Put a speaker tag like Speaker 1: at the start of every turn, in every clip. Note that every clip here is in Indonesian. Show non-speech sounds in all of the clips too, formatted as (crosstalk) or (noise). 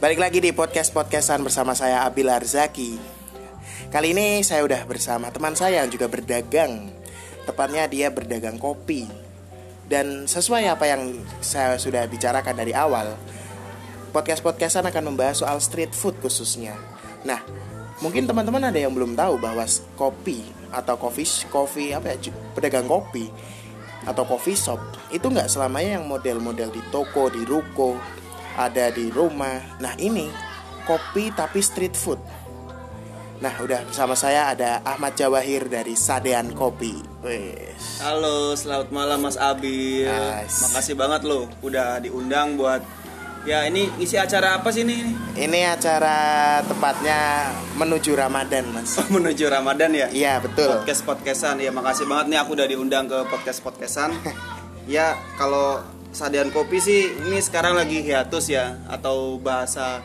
Speaker 1: Balik lagi di podcast-podcastan bersama saya Abil Arzaki. Kali ini saya udah bersama teman saya yang juga berdagang. Tepatnya dia berdagang kopi. Dan sesuai apa yang saya sudah bicarakan dari awal Podcast-podcastan akan membahas soal street food khususnya. Nah, mungkin teman-teman ada yang belum tahu bahwa kopi atau coffee coffee apa ya pedagang kopi atau coffee shop itu nggak selamanya yang model-model di toko di ruko ada di rumah. Nah ini kopi tapi street food. Nah udah bersama saya ada Ahmad Jawahir dari Sadean Kopi.
Speaker 2: Wes. Halo, selamat malam Mas Abil.
Speaker 1: Nice.
Speaker 2: Makasih banget loh udah diundang buat Ya ini isi acara apa sih ini?
Speaker 1: Ini acara tepatnya menuju Ramadan mas.
Speaker 2: menuju Ramadan ya?
Speaker 1: Iya betul.
Speaker 2: Podcast podcastan ya makasih banget nih aku udah diundang ke podcast podcastan. (laughs) ya kalau Sadian Kopi sih ini sekarang lagi hiatus ya atau bahasa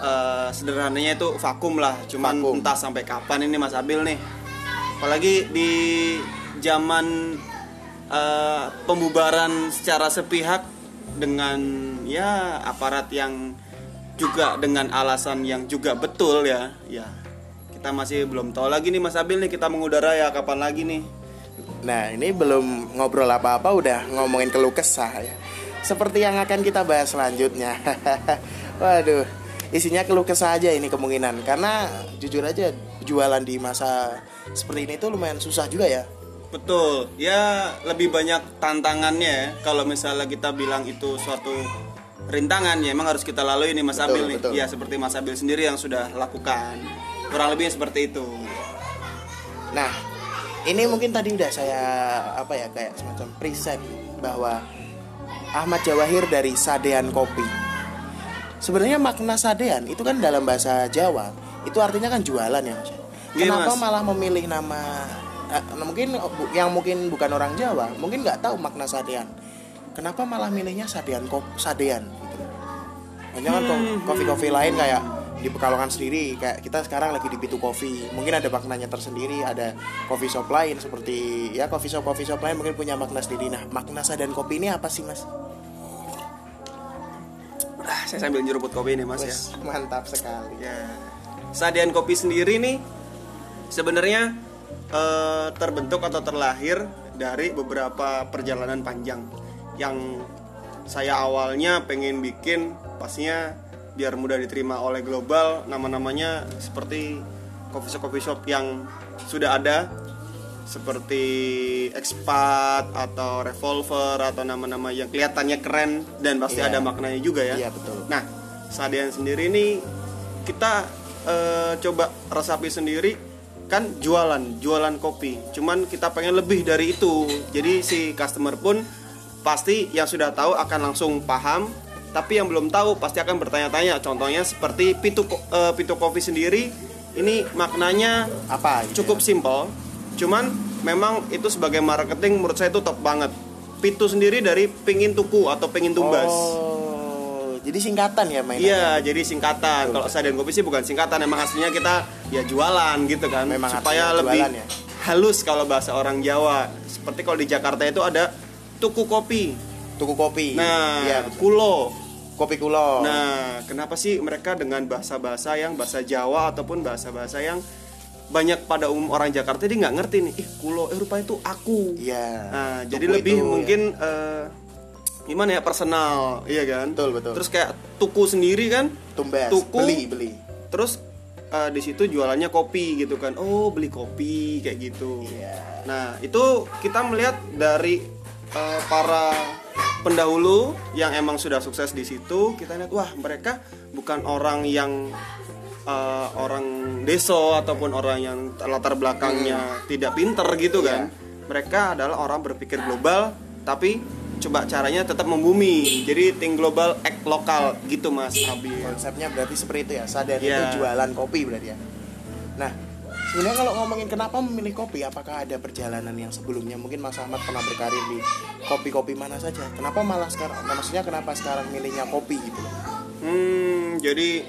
Speaker 2: uh, sederhananya itu vakum lah. Cuman
Speaker 1: Vakum.
Speaker 2: entah sampai kapan ini Mas Abil nih. Apalagi di zaman uh, pembubaran secara sepihak dengan ya aparat yang juga dengan alasan yang juga betul ya. Ya. Kita masih belum tahu lagi nih Mas Abil nih kita mengudara ya kapan lagi nih.
Speaker 1: Nah ini belum ngobrol apa-apa udah ngomongin keluh kesah ya. Seperti yang akan kita bahas selanjutnya. (laughs) Waduh, isinya keluh kesah aja ini kemungkinan. Karena jujur aja jualan di masa seperti ini tuh lumayan susah juga ya.
Speaker 2: Betul, ya lebih banyak tantangannya ya. Kalau misalnya kita bilang itu suatu rintangan ya emang harus kita lalui nih Mas
Speaker 1: Betul,
Speaker 2: Abil nih.
Speaker 1: betul.
Speaker 2: Ya seperti Mas Abil sendiri yang sudah lakukan. Kurang lebih seperti itu.
Speaker 1: Nah, ini mungkin tadi udah saya apa ya kayak semacam preset bahwa Ahmad Jawahir dari Sadean Kopi. Sebenarnya makna sadean itu kan dalam bahasa Jawa itu artinya kan jualan ya mas.
Speaker 2: Iya,
Speaker 1: Kenapa
Speaker 2: Mas.
Speaker 1: malah memilih nama eh, mungkin bu- yang mungkin bukan orang Jawa mungkin nggak tahu makna sadean. Kenapa malah milihnya sadean kop sadean gitu. Banyak kan ko- kopi-kopi lain kayak di Pekalongan sendiri kayak kita sekarang lagi di Pitu Coffee mungkin ada maknanya tersendiri ada coffee shop lain seperti ya coffee shop coffee shop lain mungkin punya makna sendiri nah makna sadean kopi ini apa sih mas?
Speaker 2: Ah, saya sambil nyeruput kopi nih Mas ya.
Speaker 1: Wes, mantap sekali
Speaker 2: Ya. Sadian kopi sendiri nih sebenarnya eh, terbentuk atau terlahir dari beberapa perjalanan panjang yang saya awalnya pengen bikin pastinya biar mudah diterima oleh global nama-namanya seperti coffee shop coffee shop yang sudah ada seperti expat atau revolver atau nama-nama yang kelihatannya keren dan pasti
Speaker 1: Iya.
Speaker 2: ada maknanya juga ya.
Speaker 1: Iya, betul.
Speaker 2: Nah, Sadian sendiri nih kita eh, coba resapi sendiri kan jualan, jualan kopi. Cuman kita pengen lebih dari itu. Jadi si customer pun pasti yang sudah tahu akan langsung paham, tapi yang belum tahu pasti akan bertanya-tanya. Contohnya seperti pitu ko- eh, pitu kopi sendiri ini maknanya
Speaker 1: apa gitu
Speaker 2: cukup
Speaker 1: ya?
Speaker 2: simpel cuman memang itu sebagai marketing menurut saya itu top banget pitu sendiri dari pingin tuku atau pingin tumbas
Speaker 1: Oh, jadi singkatan ya mainannya.
Speaker 2: iya jadi singkatan kalau saya dan kopi sih bukan singkatan emang aslinya kita ya jualan gitu kan
Speaker 1: Memang
Speaker 2: supaya lebih
Speaker 1: jualan ya?
Speaker 2: halus kalau bahasa orang Jawa seperti kalau di Jakarta itu ada tuku kopi
Speaker 1: Tuku kopi.
Speaker 2: nah
Speaker 1: betul.
Speaker 2: kulo
Speaker 1: kopi kulo.
Speaker 2: Nah, kenapa sih mereka dengan bahasa-bahasa yang bahasa Jawa ataupun bahasa-bahasa yang banyak pada umum orang Jakarta dia nggak ngerti nih, ih kulo, eh rupanya itu aku.
Speaker 1: Iya.
Speaker 2: Nah, jadi lebih
Speaker 1: itu,
Speaker 2: mungkin eh, gimana ya personal, iya kan?
Speaker 1: Betul, betul.
Speaker 2: Terus kayak tuku sendiri kan,
Speaker 1: ya. tumbas.
Speaker 2: tuku.
Speaker 1: Beli, beli.
Speaker 2: terus eh, di situ jualannya kopi gitu kan. Oh, beli kopi kayak gitu.
Speaker 1: Iya.
Speaker 2: Nah, itu kita melihat dari eh, para pendahulu yang emang sudah sukses di situ, kita lihat wah, mereka bukan orang yang eh, orang deso ataupun orang yang latar belakangnya tidak pinter gitu kan. Mereka adalah orang berpikir global tapi coba caranya tetap membumi. Jadi think global act lokal gitu Mas Abi.
Speaker 1: Konsepnya berarti seperti itu ya. Sadar
Speaker 2: Iya.
Speaker 1: itu jualan kopi berarti ya. Nah, sebenarnya kalau ngomongin kenapa memilih kopi, apakah ada perjalanan yang sebelumnya mungkin Mas Ahmad pernah berkarir di kopi-kopi mana saja? Kenapa malah sekarang? Maksudnya kenapa sekarang milihnya kopi gitu?
Speaker 2: Hmm, jadi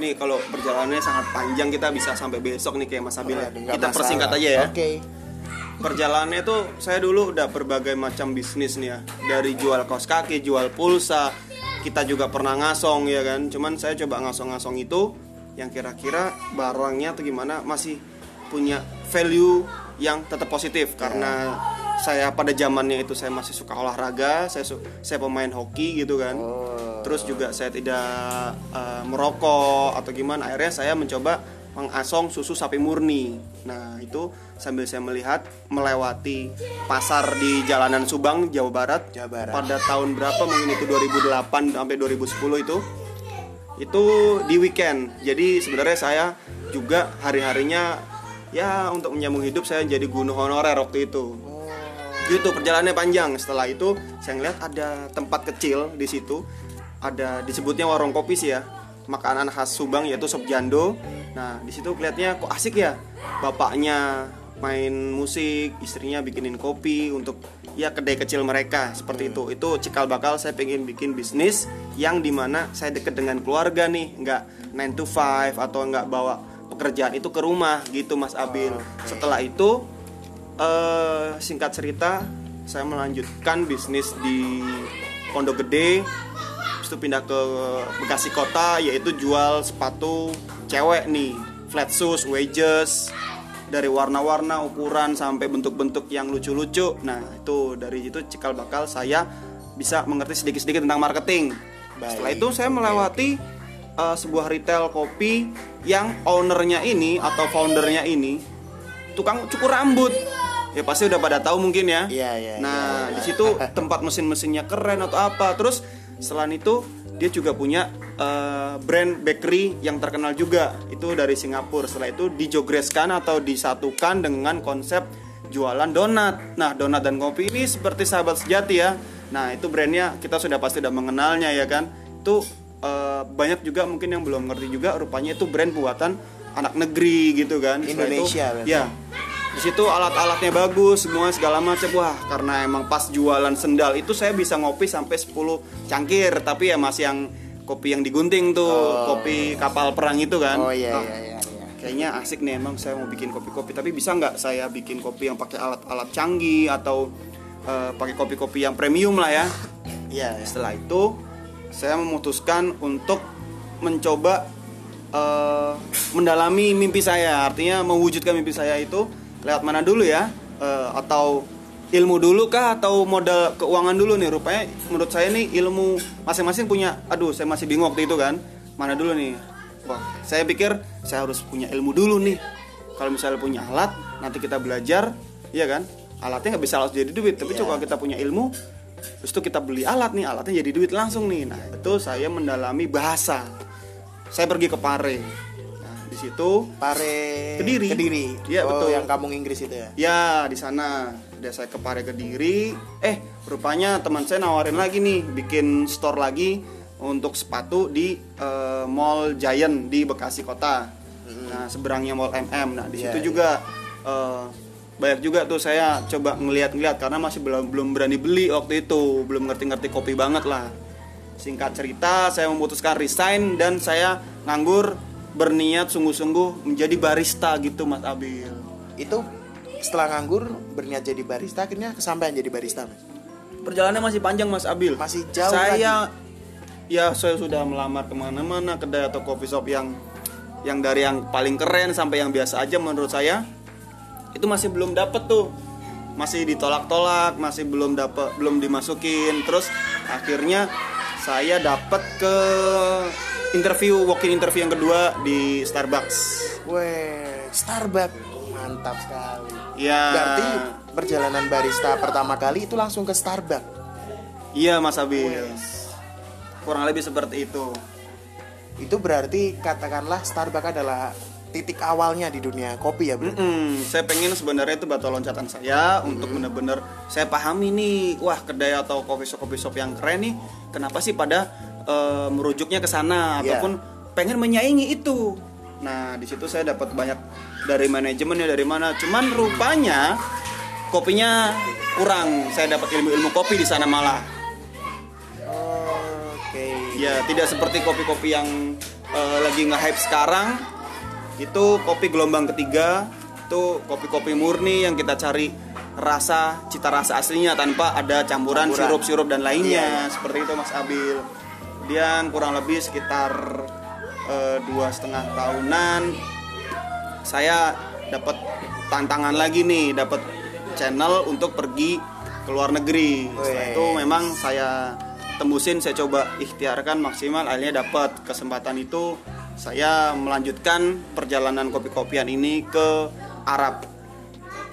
Speaker 2: ini kalau perjalanannya sangat panjang kita bisa sampai besok nih kayak Mas Abil ya.
Speaker 1: Nggak
Speaker 2: Kita
Speaker 1: masalah.
Speaker 2: persingkat aja ya.
Speaker 1: Oke.
Speaker 2: Perjalanannya tuh saya dulu udah berbagai macam bisnis nih ya. Dari jual kaos kaki, jual pulsa, kita juga pernah ngasong ya kan cuman saya coba ngasong-ngasong itu yang kira-kira barangnya atau gimana masih punya value yang tetap positif. Karena saya pada zamannya itu saya masih suka olahraga saya su- saya pemain hoki gitu kan.
Speaker 1: Oh.
Speaker 2: terus juga saya tidak eh, merokok atau gimana. Akhirnya saya mencoba mengasong susu sapi murni. Nah itu sambil saya melihat melewati pasar di jalanan Subang Jawa Barat
Speaker 1: Jawa Barat.
Speaker 2: pada tahun berapa? Mungkin itu 2008 sampai 2010 itu itu di weekend. Jadi sebenarnya saya juga hari harinya ya untuk menyambung hidup saya jadi guru honorer waktu itu. Itu perjalanannya panjang. Setelah itu saya ngeliat ada tempat kecil di situ. Ada disebutnya warung kopi sih ya. Makanan khas Subang yaitu sop jando. Nah di situ kelihatnya kok asik ya. Bapaknya main musik istrinya bikinin kopi untuk ya kedai kecil mereka seperti itu. Itu cikal bakal saya pengen bikin bisnis yang di mana saya deket dengan keluarga nih nggak 9 to 5 atau nggak bawa pekerjaan itu ke rumah gitu Mas Abil. Setelah itu eh singkat cerita saya melanjutkan bisnis di Pondok Gede. Itu pindah ke Bekasi Kota yaitu jual sepatu cewek nih. Flat shoes wedges dari warna-warna ukuran sampai bentuk-bentuk yang lucu-lucu. Nah itu dari itu cikal bakal saya bisa mengerti sedikit-sedikit tentang marketing.
Speaker 1: Baik.
Speaker 2: setelah itu saya melewati eh, sebuah retail kopi yang ownernya ini atau foundernya ini tukang cukur rambut. Ya pasti udah pada tahu mungkin ya.
Speaker 1: Iya, iya,
Speaker 2: nah di situ tempat mesin-mesinnya keren atau apa. Terus selain itu dia juga punya eh, brand bakery yang terkenal juga. Itu dari Singapura. Setelah itu dijogreskan atau disatukan dengan konsep jualan donat. Nah donat dan kopi ini seperti sahabat sejati ya. Nah itu brandnya kita sudah pasti udah mengenalnya ya kan. Itu eh, banyak juga mungkin yang belum ngerti juga rupanya itu brand buatan anak negeri gitu kan. Setelah itu-
Speaker 1: Indonesia berarti.
Speaker 2: ya. Di situ alat-alatnya bagus semua segala macam. Wah karena emang pas jualan sendal itu saya bisa ngopi sampai 10 cangkir. Tapi ya masih yang kopi yang digunting tuh kopi kapal perang itu kan
Speaker 1: Oh iya iya iya. iya.
Speaker 2: kayaknya asik nih emang saya mau bikin kopi-kopi tapi bisa nggak saya bikin kopi yang pakai alat-alat canggih atau eh, pakai kopi-kopi yang premium lah ya
Speaker 1: Iya. iya.
Speaker 2: setelah itu saya memutuskan untuk mencoba eh, mendalami mimpi saya artinya mewujudkan mimpi saya itu lewat mana dulu ya Eh, atau ilmu dulu kah atau modal keuangan dulu nih rupanya menurut saya nih ilmu masing-masing punya aduh saya masih bingung waktu itu kan mana dulu nih wah saya pikir saya harus punya ilmu dulu nih kalau misalnya punya alat nanti kita belajar iya kan alatnya nggak bisa langsung jadi duit tapi
Speaker 1: Iya.
Speaker 2: coba kita punya ilmu Terus itu kita beli alat nih, alatnya jadi duit langsung nih. Nah, itu saya mendalami bahasa. Saya pergi ke Pare. Nah, di situ
Speaker 1: Pare
Speaker 2: Kediri.
Speaker 1: Kediri.
Speaker 2: Iya,
Speaker 1: oh,
Speaker 2: betul.
Speaker 1: yang kampung Inggris itu ya.
Speaker 2: ya di sana udah saya ke Pare Kediri. Eh, rupanya teman saya nawarin lagi nih bikin store lagi untuk sepatu di eh, Mall Giant di Bekasi Kota. Nah, seberangnya Mall MM. Nah, di
Speaker 1: Iya,
Speaker 2: situ
Speaker 1: iya.
Speaker 2: juga eh, banyak juga tuh saya coba ngeliat-ngeliat karena masih belum belum berani beli waktu itu, belum ngerti-ngerti kopi banget lah. Singkat cerita, saya memutuskan resign dan saya nganggur berniat sungguh-sungguh menjadi barista gitu Mas Abil.
Speaker 1: Itu setelah nganggur berniat jadi barista akhirnya kesampaian jadi barista Mas.
Speaker 2: Perjalanannya masih panjang Mas Abil.
Speaker 1: Masih jauh
Speaker 2: Saya ya saya sudah melamar ke mana-mana kedai atau coffee shop yang yang dari yang paling keren sampai yang biasa aja menurut saya itu masih belum dapet tuh masih ditolak-tolak masih belum dapet belum dimasukin terus akhirnya saya dapet ke interview walk-in interview yang kedua di Starbucks
Speaker 1: Weh, Starbucks mantap sekali.
Speaker 2: Ya
Speaker 1: Berarti perjalanan barista pertama kali itu langsung ke Starbucks.
Speaker 2: iya Mas Abil kurang lebih seperti itu
Speaker 1: Itu berarti katakanlah Starbucks adalah titik awalnya di dunia kopi ya, Bro.
Speaker 2: Mm-mm, saya pengen sebenarnya itu batu loncatan saya untuk bener-bener saya pahami nih, wah kedai atau coffee shop coffee shop yang keren nih, kenapa sih pada eh, merujuknya ke sana
Speaker 1: Iya.
Speaker 2: ataupun pengen menyaingi itu. Nah di situ saya dapat banyak dari manajemen ya dari mana, cuman rupanya kopinya kurang. Saya dapat ilmu-ilmu kopi di sana malah.
Speaker 1: Oke.
Speaker 2: Ya tidak seperti kopi-kopi yang eh, lagi nge-hype sekarang. Itu kopi gelombang ketiga. Itu kopi-kopi murni yang kita cari rasa cita rasa aslinya tanpa ada campuran sirup-sirup dan lainnya.
Speaker 1: Iya,
Speaker 2: Seperti itu Mas Abil. kemudian kurang lebih sekitar eh, dua setengah tahunan saya dapat tantangan lagi nih dapat channel untuk pergi ke luar negeri setelah itu memang saya tembusin saya coba ikhtiarkan maksimal akhirnya dapat kesempatan itu saya melanjutkan perjalanan kopi-kopian ini ke Arab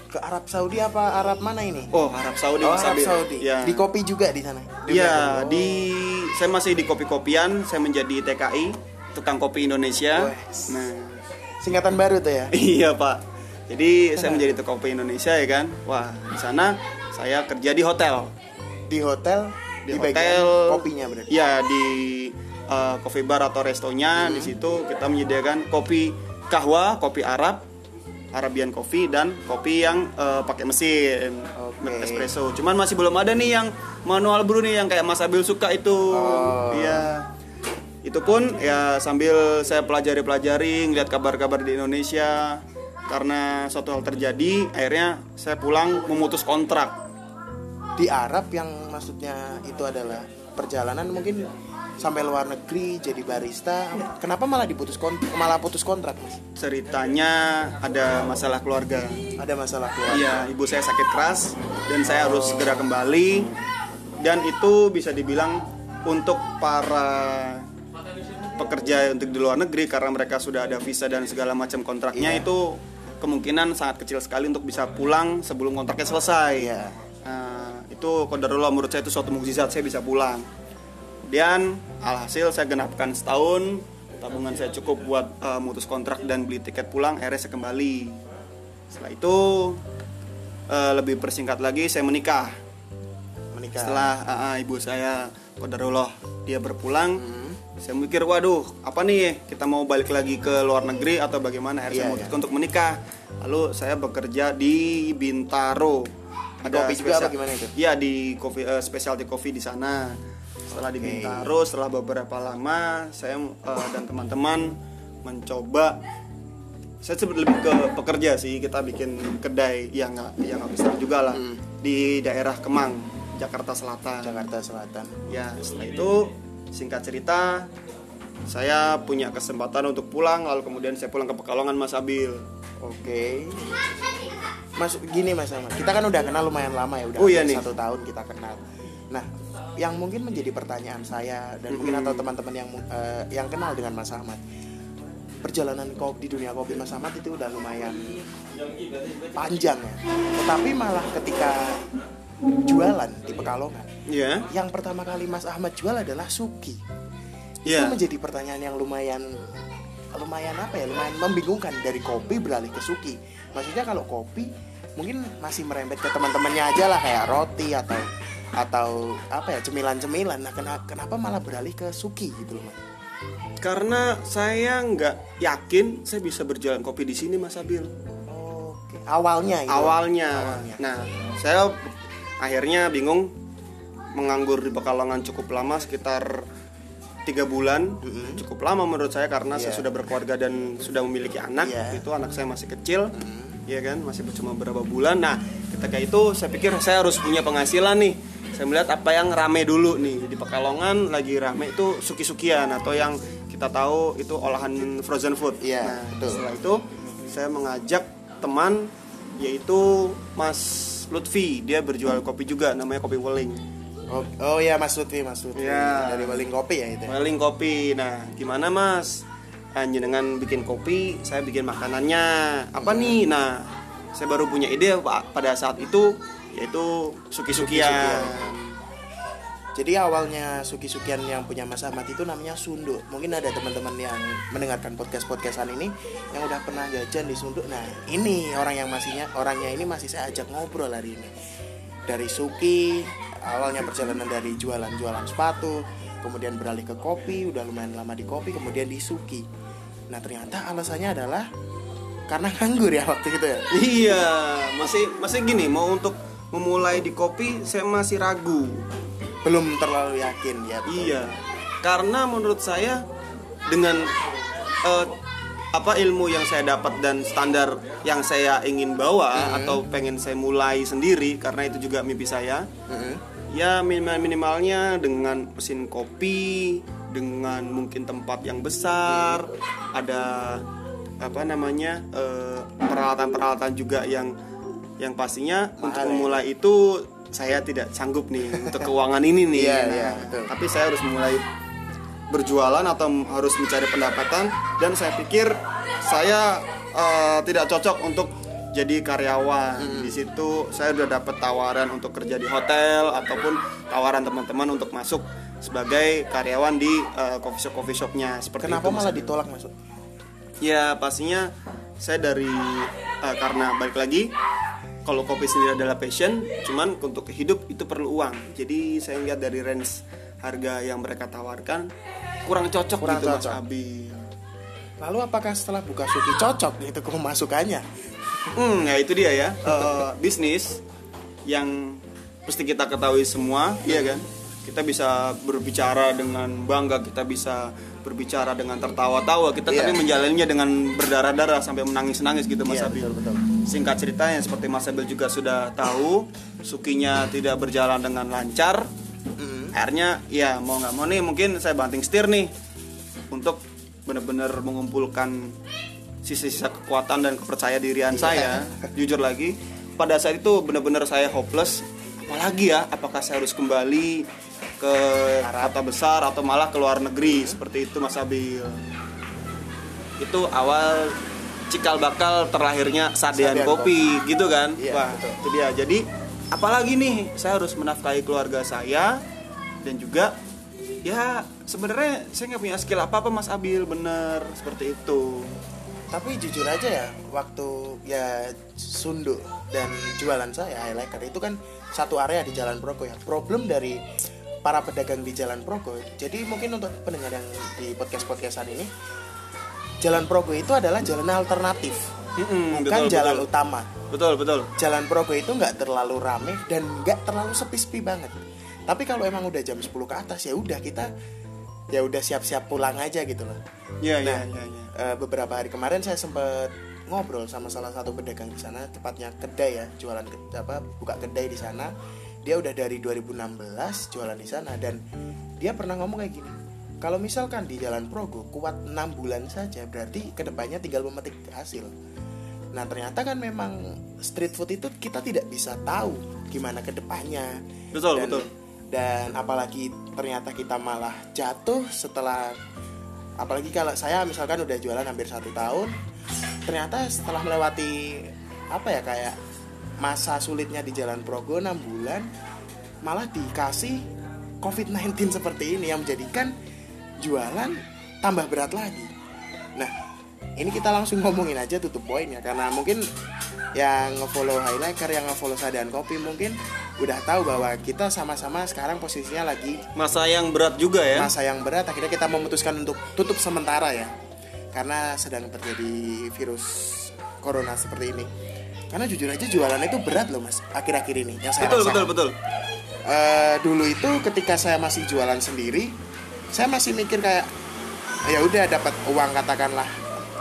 Speaker 1: Ke Arab Saudi apa Arab mana ini?
Speaker 2: oh Arab Saudi
Speaker 1: Oh,
Speaker 2: Mas
Speaker 1: Arab. Saudi.
Speaker 2: ya
Speaker 1: Di kopi juga di sana.
Speaker 2: Iya, di saya masih di kopi-kopian, saya menjadi TKI, tukang kopi Indonesia. Nah,
Speaker 1: Singkatan baru tuh ya. (laughs)
Speaker 2: iya, Pak. Jadi saya menjadi tukang kopi Indonesia ya kan. Wah, di sana saya kerja di hotel.
Speaker 1: Di hotel
Speaker 2: Di,
Speaker 1: di,
Speaker 2: hotel
Speaker 1: kopinya berarti.
Speaker 2: Iya, di uh, coffee bar atau restonya di situ kita menyediakan kopi kahwa, kopi Arab, Arabian coffee dan kopi yang uh, pakai mesin
Speaker 1: Oke.
Speaker 2: espresso. Cuman masih belum ada nih yang manual brew nih yang kayak Mas Abil suka itu.
Speaker 1: Oh.
Speaker 2: Itu pun ya sambil saya pelajari-pelajari ngeliat kabar-kabar di Indonesia karena suatu hal terjadi akhirnya saya pulang memutus kontrak
Speaker 1: Di Arab yang maksudnya itu adalah perjalanan mungkin sampai luar negeri jadi barista. Kenapa malah diputus kontrak, malah putus kontrak, Mas?
Speaker 2: ceritanya ada masalah keluarga.
Speaker 1: Ada masalah keluarga.
Speaker 2: Iya, ibu saya sakit keras dan saya harus segera kembali. Dan itu bisa dibilang untuk para pekerja untuk di luar negeri karena mereka sudah ada visa dan segala macam kontraknya
Speaker 1: Iya.
Speaker 2: itu kemungkinan sangat kecil sekali untuk bisa pulang sebelum kontraknya selesai.
Speaker 1: Iya.
Speaker 2: Nah, itu kodarullah menurut saya itu suatu mukjizat saya bisa pulang. Kemudian alhasil saya genapkan setahun, tabungan saya cukup buat eh, mutus kontrak dan beli tiket pulang, akhirnya saya kembali. Setelah itu eh, lebih persingkat lagi saya menikah.
Speaker 1: Menikah.
Speaker 2: Setelah ah, ah, ibu saya kodarullah dia berpulang,
Speaker 1: Hmm.
Speaker 2: Saya mikir waduh apa nih? Kita mau balik lagi ke luar negeri atau bagaimana? Akhirnya
Speaker 1: Iya,
Speaker 2: saya memutuskan untuk menikah. Lalu saya bekerja di Bintaro.
Speaker 1: Kopi juga apa gimana itu?
Speaker 2: Iya di coffee eh, specialty coffee di sana. Setelah di. Bintaro setelah beberapa lama saya eh, dan teman-teman mencoba. Saya sebut lebih ke pekerja sih kita bikin kedai yang nggak yang nggak besar juga lah
Speaker 1: Hmm.
Speaker 2: di daerah Kemang Jakarta Selatan.
Speaker 1: Jakarta Selatan.
Speaker 2: Ya, setelah itu singkat cerita saya punya kesempatan untuk pulang lalu kemudian saya pulang ke Pekalongan Mas Abil.
Speaker 1: Oke. Mas gini Mas Ahmad, kita kan udah kenal lumayan lama ya, udah
Speaker 2: Oh, iya nih.
Speaker 1: satu tahun kita kenal. Nah, yang mungkin menjadi pertanyaan saya dan mungkin atau teman-teman yang eh, yang kenal dengan Mas Ahmad, perjalanan kopi di dunia kopi Mas Ahmad itu udah lumayan panjang ya. Tetapi malah ketika jualan di Pekalongan,
Speaker 2: Iya.
Speaker 1: yang pertama kali Mas Ahmad jual adalah Suki. Itu
Speaker 2: Iya.
Speaker 1: menjadi pertanyaan yang lumayan lumayan apa ya? Lumayan membingungkan dari kopi beralih ke Suki. Maksudnya kalau kopi mungkin masih merembet ke teman-temannya aja lah kayak roti atau atau apa ya cemilan-cemilan. Nah, kena- kenapa malah beralih ke Suki gitu loh, Mas?
Speaker 2: Karena saya nggak yakin saya bisa berjualan kopi di sini Mas Abil.
Speaker 1: Oke. Awalnya itu.
Speaker 2: Awalnya.
Speaker 1: Awalnya.
Speaker 2: Nah, saya akhirnya bingung menganggur di Pekalongan cukup lama sekitar tiga bulan.
Speaker 1: Mm-mm.
Speaker 2: cukup lama menurut saya karena saya
Speaker 1: Iya.
Speaker 2: sudah berkeluarga dan sudah memiliki anak.
Speaker 1: Iya.
Speaker 2: itu anak saya masih kecil. Ya kan? Masih cuma beberapa bulan. Nah ketika itu saya pikir saya harus punya penghasilan nih. Saya melihat apa yang rame dulu nih. Di Pekalongan lagi rame itu suki-sukian atau yang kita tahu itu olahan frozen food.
Speaker 1: Iya,
Speaker 2: nah
Speaker 1: betul.
Speaker 2: setelah itu saya mengajak teman yaitu Mas Lutfi. Dia berjual kopi juga namanya kopi Weling
Speaker 1: Oh, oh ya Mas Lutfi, Mas Lutfi.
Speaker 2: Iya.
Speaker 1: Dari Weling Kopi ya itu. ya?
Speaker 2: Weling kopi. Nah, gimana Mas? Hanya dengan bikin kopi, saya bikin makanannya. Apa nih? Nah, saya baru punya ide Pak pada saat itu yaitu suki-sukian.
Speaker 1: Jadi awalnya Suki-Sukian yang punya Mas Ahmad itu namanya Sunduk. Mungkin ada teman-teman yang mendengarkan podcast-podcastan ini yang udah pernah jajan di Sunduk. Nah, ini orang yang masihnya orangnya ini masih saya ajak ngobrol hari ini. Dari Suki, awalnya perjalanan dari jualan-jualan sepatu, kemudian beralih ke kopi, udah lumayan lama di kopi, kemudian di Suki. Nah, ternyata alasannya adalah karena nganggur ya waktu itu ya.
Speaker 2: Iya, masih masih gini, mau untuk memulai di kopi saya masih ragu.
Speaker 1: Belum terlalu yakin ya. betul.
Speaker 2: Iya, karena menurut saya dengan eh, apa ilmu yang saya dapat dan standar yang saya ingin bawa atau pengen saya mulai sendiri karena itu juga mimpi saya.
Speaker 1: Mhm.
Speaker 2: Ya minimal minimalnya dengan mesin kopi, dengan mungkin tempat yang besar ada apa namanya eh, peralatan-peralatan juga yang yang pastinya untuk
Speaker 1: Mahal ya.
Speaker 2: memulai itu saya tidak sanggup nih untuk keuangan ini nih
Speaker 1: Iya,
Speaker 2: Nah,
Speaker 1: betul.
Speaker 2: tapi saya harus mulai berjualan atau harus mencari pendapatan dan saya pikir saya eh, tidak cocok untuk jadi karyawan di situ saya udah dapat tawaran untuk kerja di hotel ataupun tawaran teman-teman untuk masuk sebagai karyawan di eh, coffee shop coffee shopnya seperti
Speaker 1: Kenapa
Speaker 2: itu
Speaker 1: malah ditolak masuk?
Speaker 2: Ya pastinya saya dari eh, karena balik lagi kalau kopi sendiri adalah passion, cuman untuk hidup itu perlu uang. Jadi saya lihat dari range harga yang mereka tawarkan kurang cocok
Speaker 1: Kurang
Speaker 2: gitu Mas
Speaker 1: cocok.
Speaker 2: Abi.
Speaker 1: Lalu apakah setelah buka suki cocok gitu kemasukannya?
Speaker 2: Hmm, ya itu dia ya (laughs) Eh, bisnis yang mesti kita ketahui semua, iya kan? Kita bisa berbicara dengan bangga, kita bisa berbicara dengan tertawa-tawa, kita
Speaker 1: Iya.
Speaker 2: tapi menjalaninya dengan berdarah-darah sampai menangis-nangis gitu Mas
Speaker 1: Iya,
Speaker 2: Abi.
Speaker 1: betul betul.
Speaker 2: Singkat ceritanya seperti Mas Abel juga sudah tahu, Sukinya tidak berjalan dengan lancar.
Speaker 1: Mm.
Speaker 2: Akhirnya ya mau nggak mau nih mungkin saya banting setir nih untuk benar-benar mengumpulkan sisa-sisa kekuatan dan kepercaya dirian saya. Jujur lagi, pada saat itu benar-benar saya hopeless. Apalagi ya, apakah saya harus kembali ke kota besar atau malah ke luar negeri seperti itu Mas Abil. Itu awal cikal bakal terlahirnya Sadean
Speaker 1: Sadean
Speaker 2: Kopi gitu kan.
Speaker 1: Iya,
Speaker 2: Wah,
Speaker 1: betul.
Speaker 2: itu dia. Jadi apalagi nih saya harus menafkahi keluarga saya dan juga ya sebenarnya saya nggak punya skill apa apa Mas Abil bener seperti itu.
Speaker 1: Tapi jujur aja ya, waktu ya sunduk dan jualan saya highlighter itu kan satu area di Jalan Progo ya. Problem dari para pedagang di Jalan Progo. Jadi mungkin untuk pendengar yang di podcast-podcastan ini, Jalan Progo itu adalah jalan alternatif,
Speaker 2: Mm-mm,
Speaker 1: bukan
Speaker 2: betul,
Speaker 1: jalan
Speaker 2: betul.
Speaker 1: utama.
Speaker 2: Betul betul.
Speaker 1: Jalan Progo itu nggak terlalu rame dan nggak terlalu sepi-sepi banget. Tapi kalau emang udah jam 10 ke atas ya udah kita ya udah siap-siap pulang aja gitu loh.
Speaker 2: Iya iya
Speaker 1: Nah,
Speaker 2: iya. iya.
Speaker 1: eh, beberapa hari kemarin saya sempat ngobrol sama salah satu pedagang di sana, tepatnya kedai ya, jualan ke- apa buka kedai di sana. Dia udah dari 2016 jualan di sana dan dia pernah ngomong kayak gini. Kalau misalkan di Jalan Progo kuat 6 bulan saja, berarti ke depannya tinggal memetik hasil. Nah ternyata kan memang street food itu kita tidak bisa tahu gimana ke depannya.
Speaker 2: Betul,
Speaker 1: dan,
Speaker 2: betul.
Speaker 1: Dan apalagi ternyata kita malah jatuh setelah apalagi kalau saya misalkan udah jualan hampir satu tahun ternyata setelah melewati apa ya kayak masa sulitnya di jalan Progo 6 bulan malah dikasih COVID-19 seperti ini yang menjadikan jualan tambah berat lagi. Nah ini kita langsung ngomongin aja tutup poin ya karena mungkin yang ngefollow highlighter yang ngefollow sadan kopi mungkin udah tahu bahwa kita sama-sama sekarang posisinya lagi
Speaker 2: Masa yang berat juga ya.
Speaker 1: masa yang berat akhirnya kita memutuskan untuk tutup sementara ya karena sedang terjadi virus corona seperti ini karena jujur aja jualan itu berat loh mas akhir-akhir ini yang saya
Speaker 2: betul
Speaker 1: rasakan.
Speaker 2: betul betul.
Speaker 1: Eh, dulu itu ketika saya masih jualan sendiri saya masih mikir kayak ya udah dapat uang katakanlah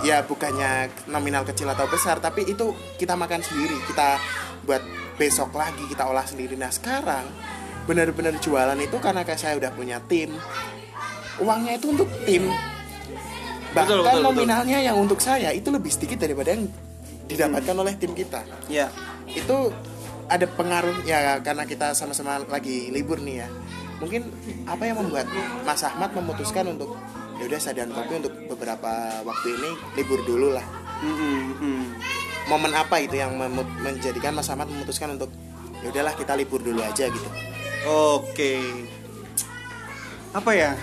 Speaker 1: ya bukannya nominal kecil atau besar tapi itu kita makan sendiri kita buat besok lagi kita olah sendiri. Nah sekarang benar-benar jualan itu karena kayak saya udah punya tim. Uangnya itu untuk tim. Bahkan
Speaker 2: Betul, betul, betul.
Speaker 1: nominalnya yang untuk saya itu lebih sedikit daripada yang didapatkan oleh tim kita.
Speaker 2: Ya.
Speaker 1: itu ada pengaruh ya karena kita sama-sama lagi libur nih ya. Mungkin apa yang membuat Mas Ahmad memutuskan untuk ya udah sadian kopi untuk beberapa waktu ini libur dulu lah
Speaker 2: mm.
Speaker 1: momen apa itu yang menjadikan Mas Ahmad memutuskan untuk ya udahlah kita libur dulu aja gitu
Speaker 2: Oke. Apa ya?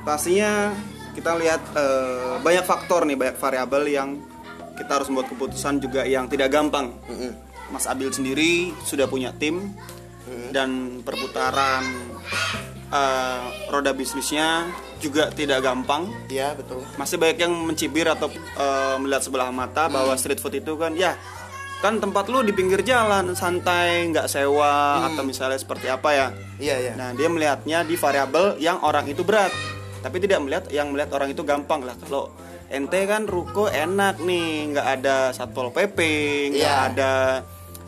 Speaker 2: Pastinya kita lihat eh, banyak faktor nih, banyak variabel yang kita harus membuat keputusan juga yang tidak gampang.
Speaker 1: Mm-mm.
Speaker 2: Mas Abil sendiri sudah punya tim dan perputaran eh, roda bisnisnya juga tidak gampang.
Speaker 1: Iya betul
Speaker 2: Masih banyak yang mencibir atau eh, melihat sebelah mata bahwa street food itu kan ya kan tempat lu di pinggir jalan santai nggak sewa atau misalnya seperti apa ya.
Speaker 1: iya iya
Speaker 2: Nah dia melihatnya di variabel yang orang itu berat, tapi tidak melihat yang melihat orang itu gampang lah. Kalau ente kan ruko enak nih, nggak ada satpol pp, nggak
Speaker 1: Iya.
Speaker 2: ada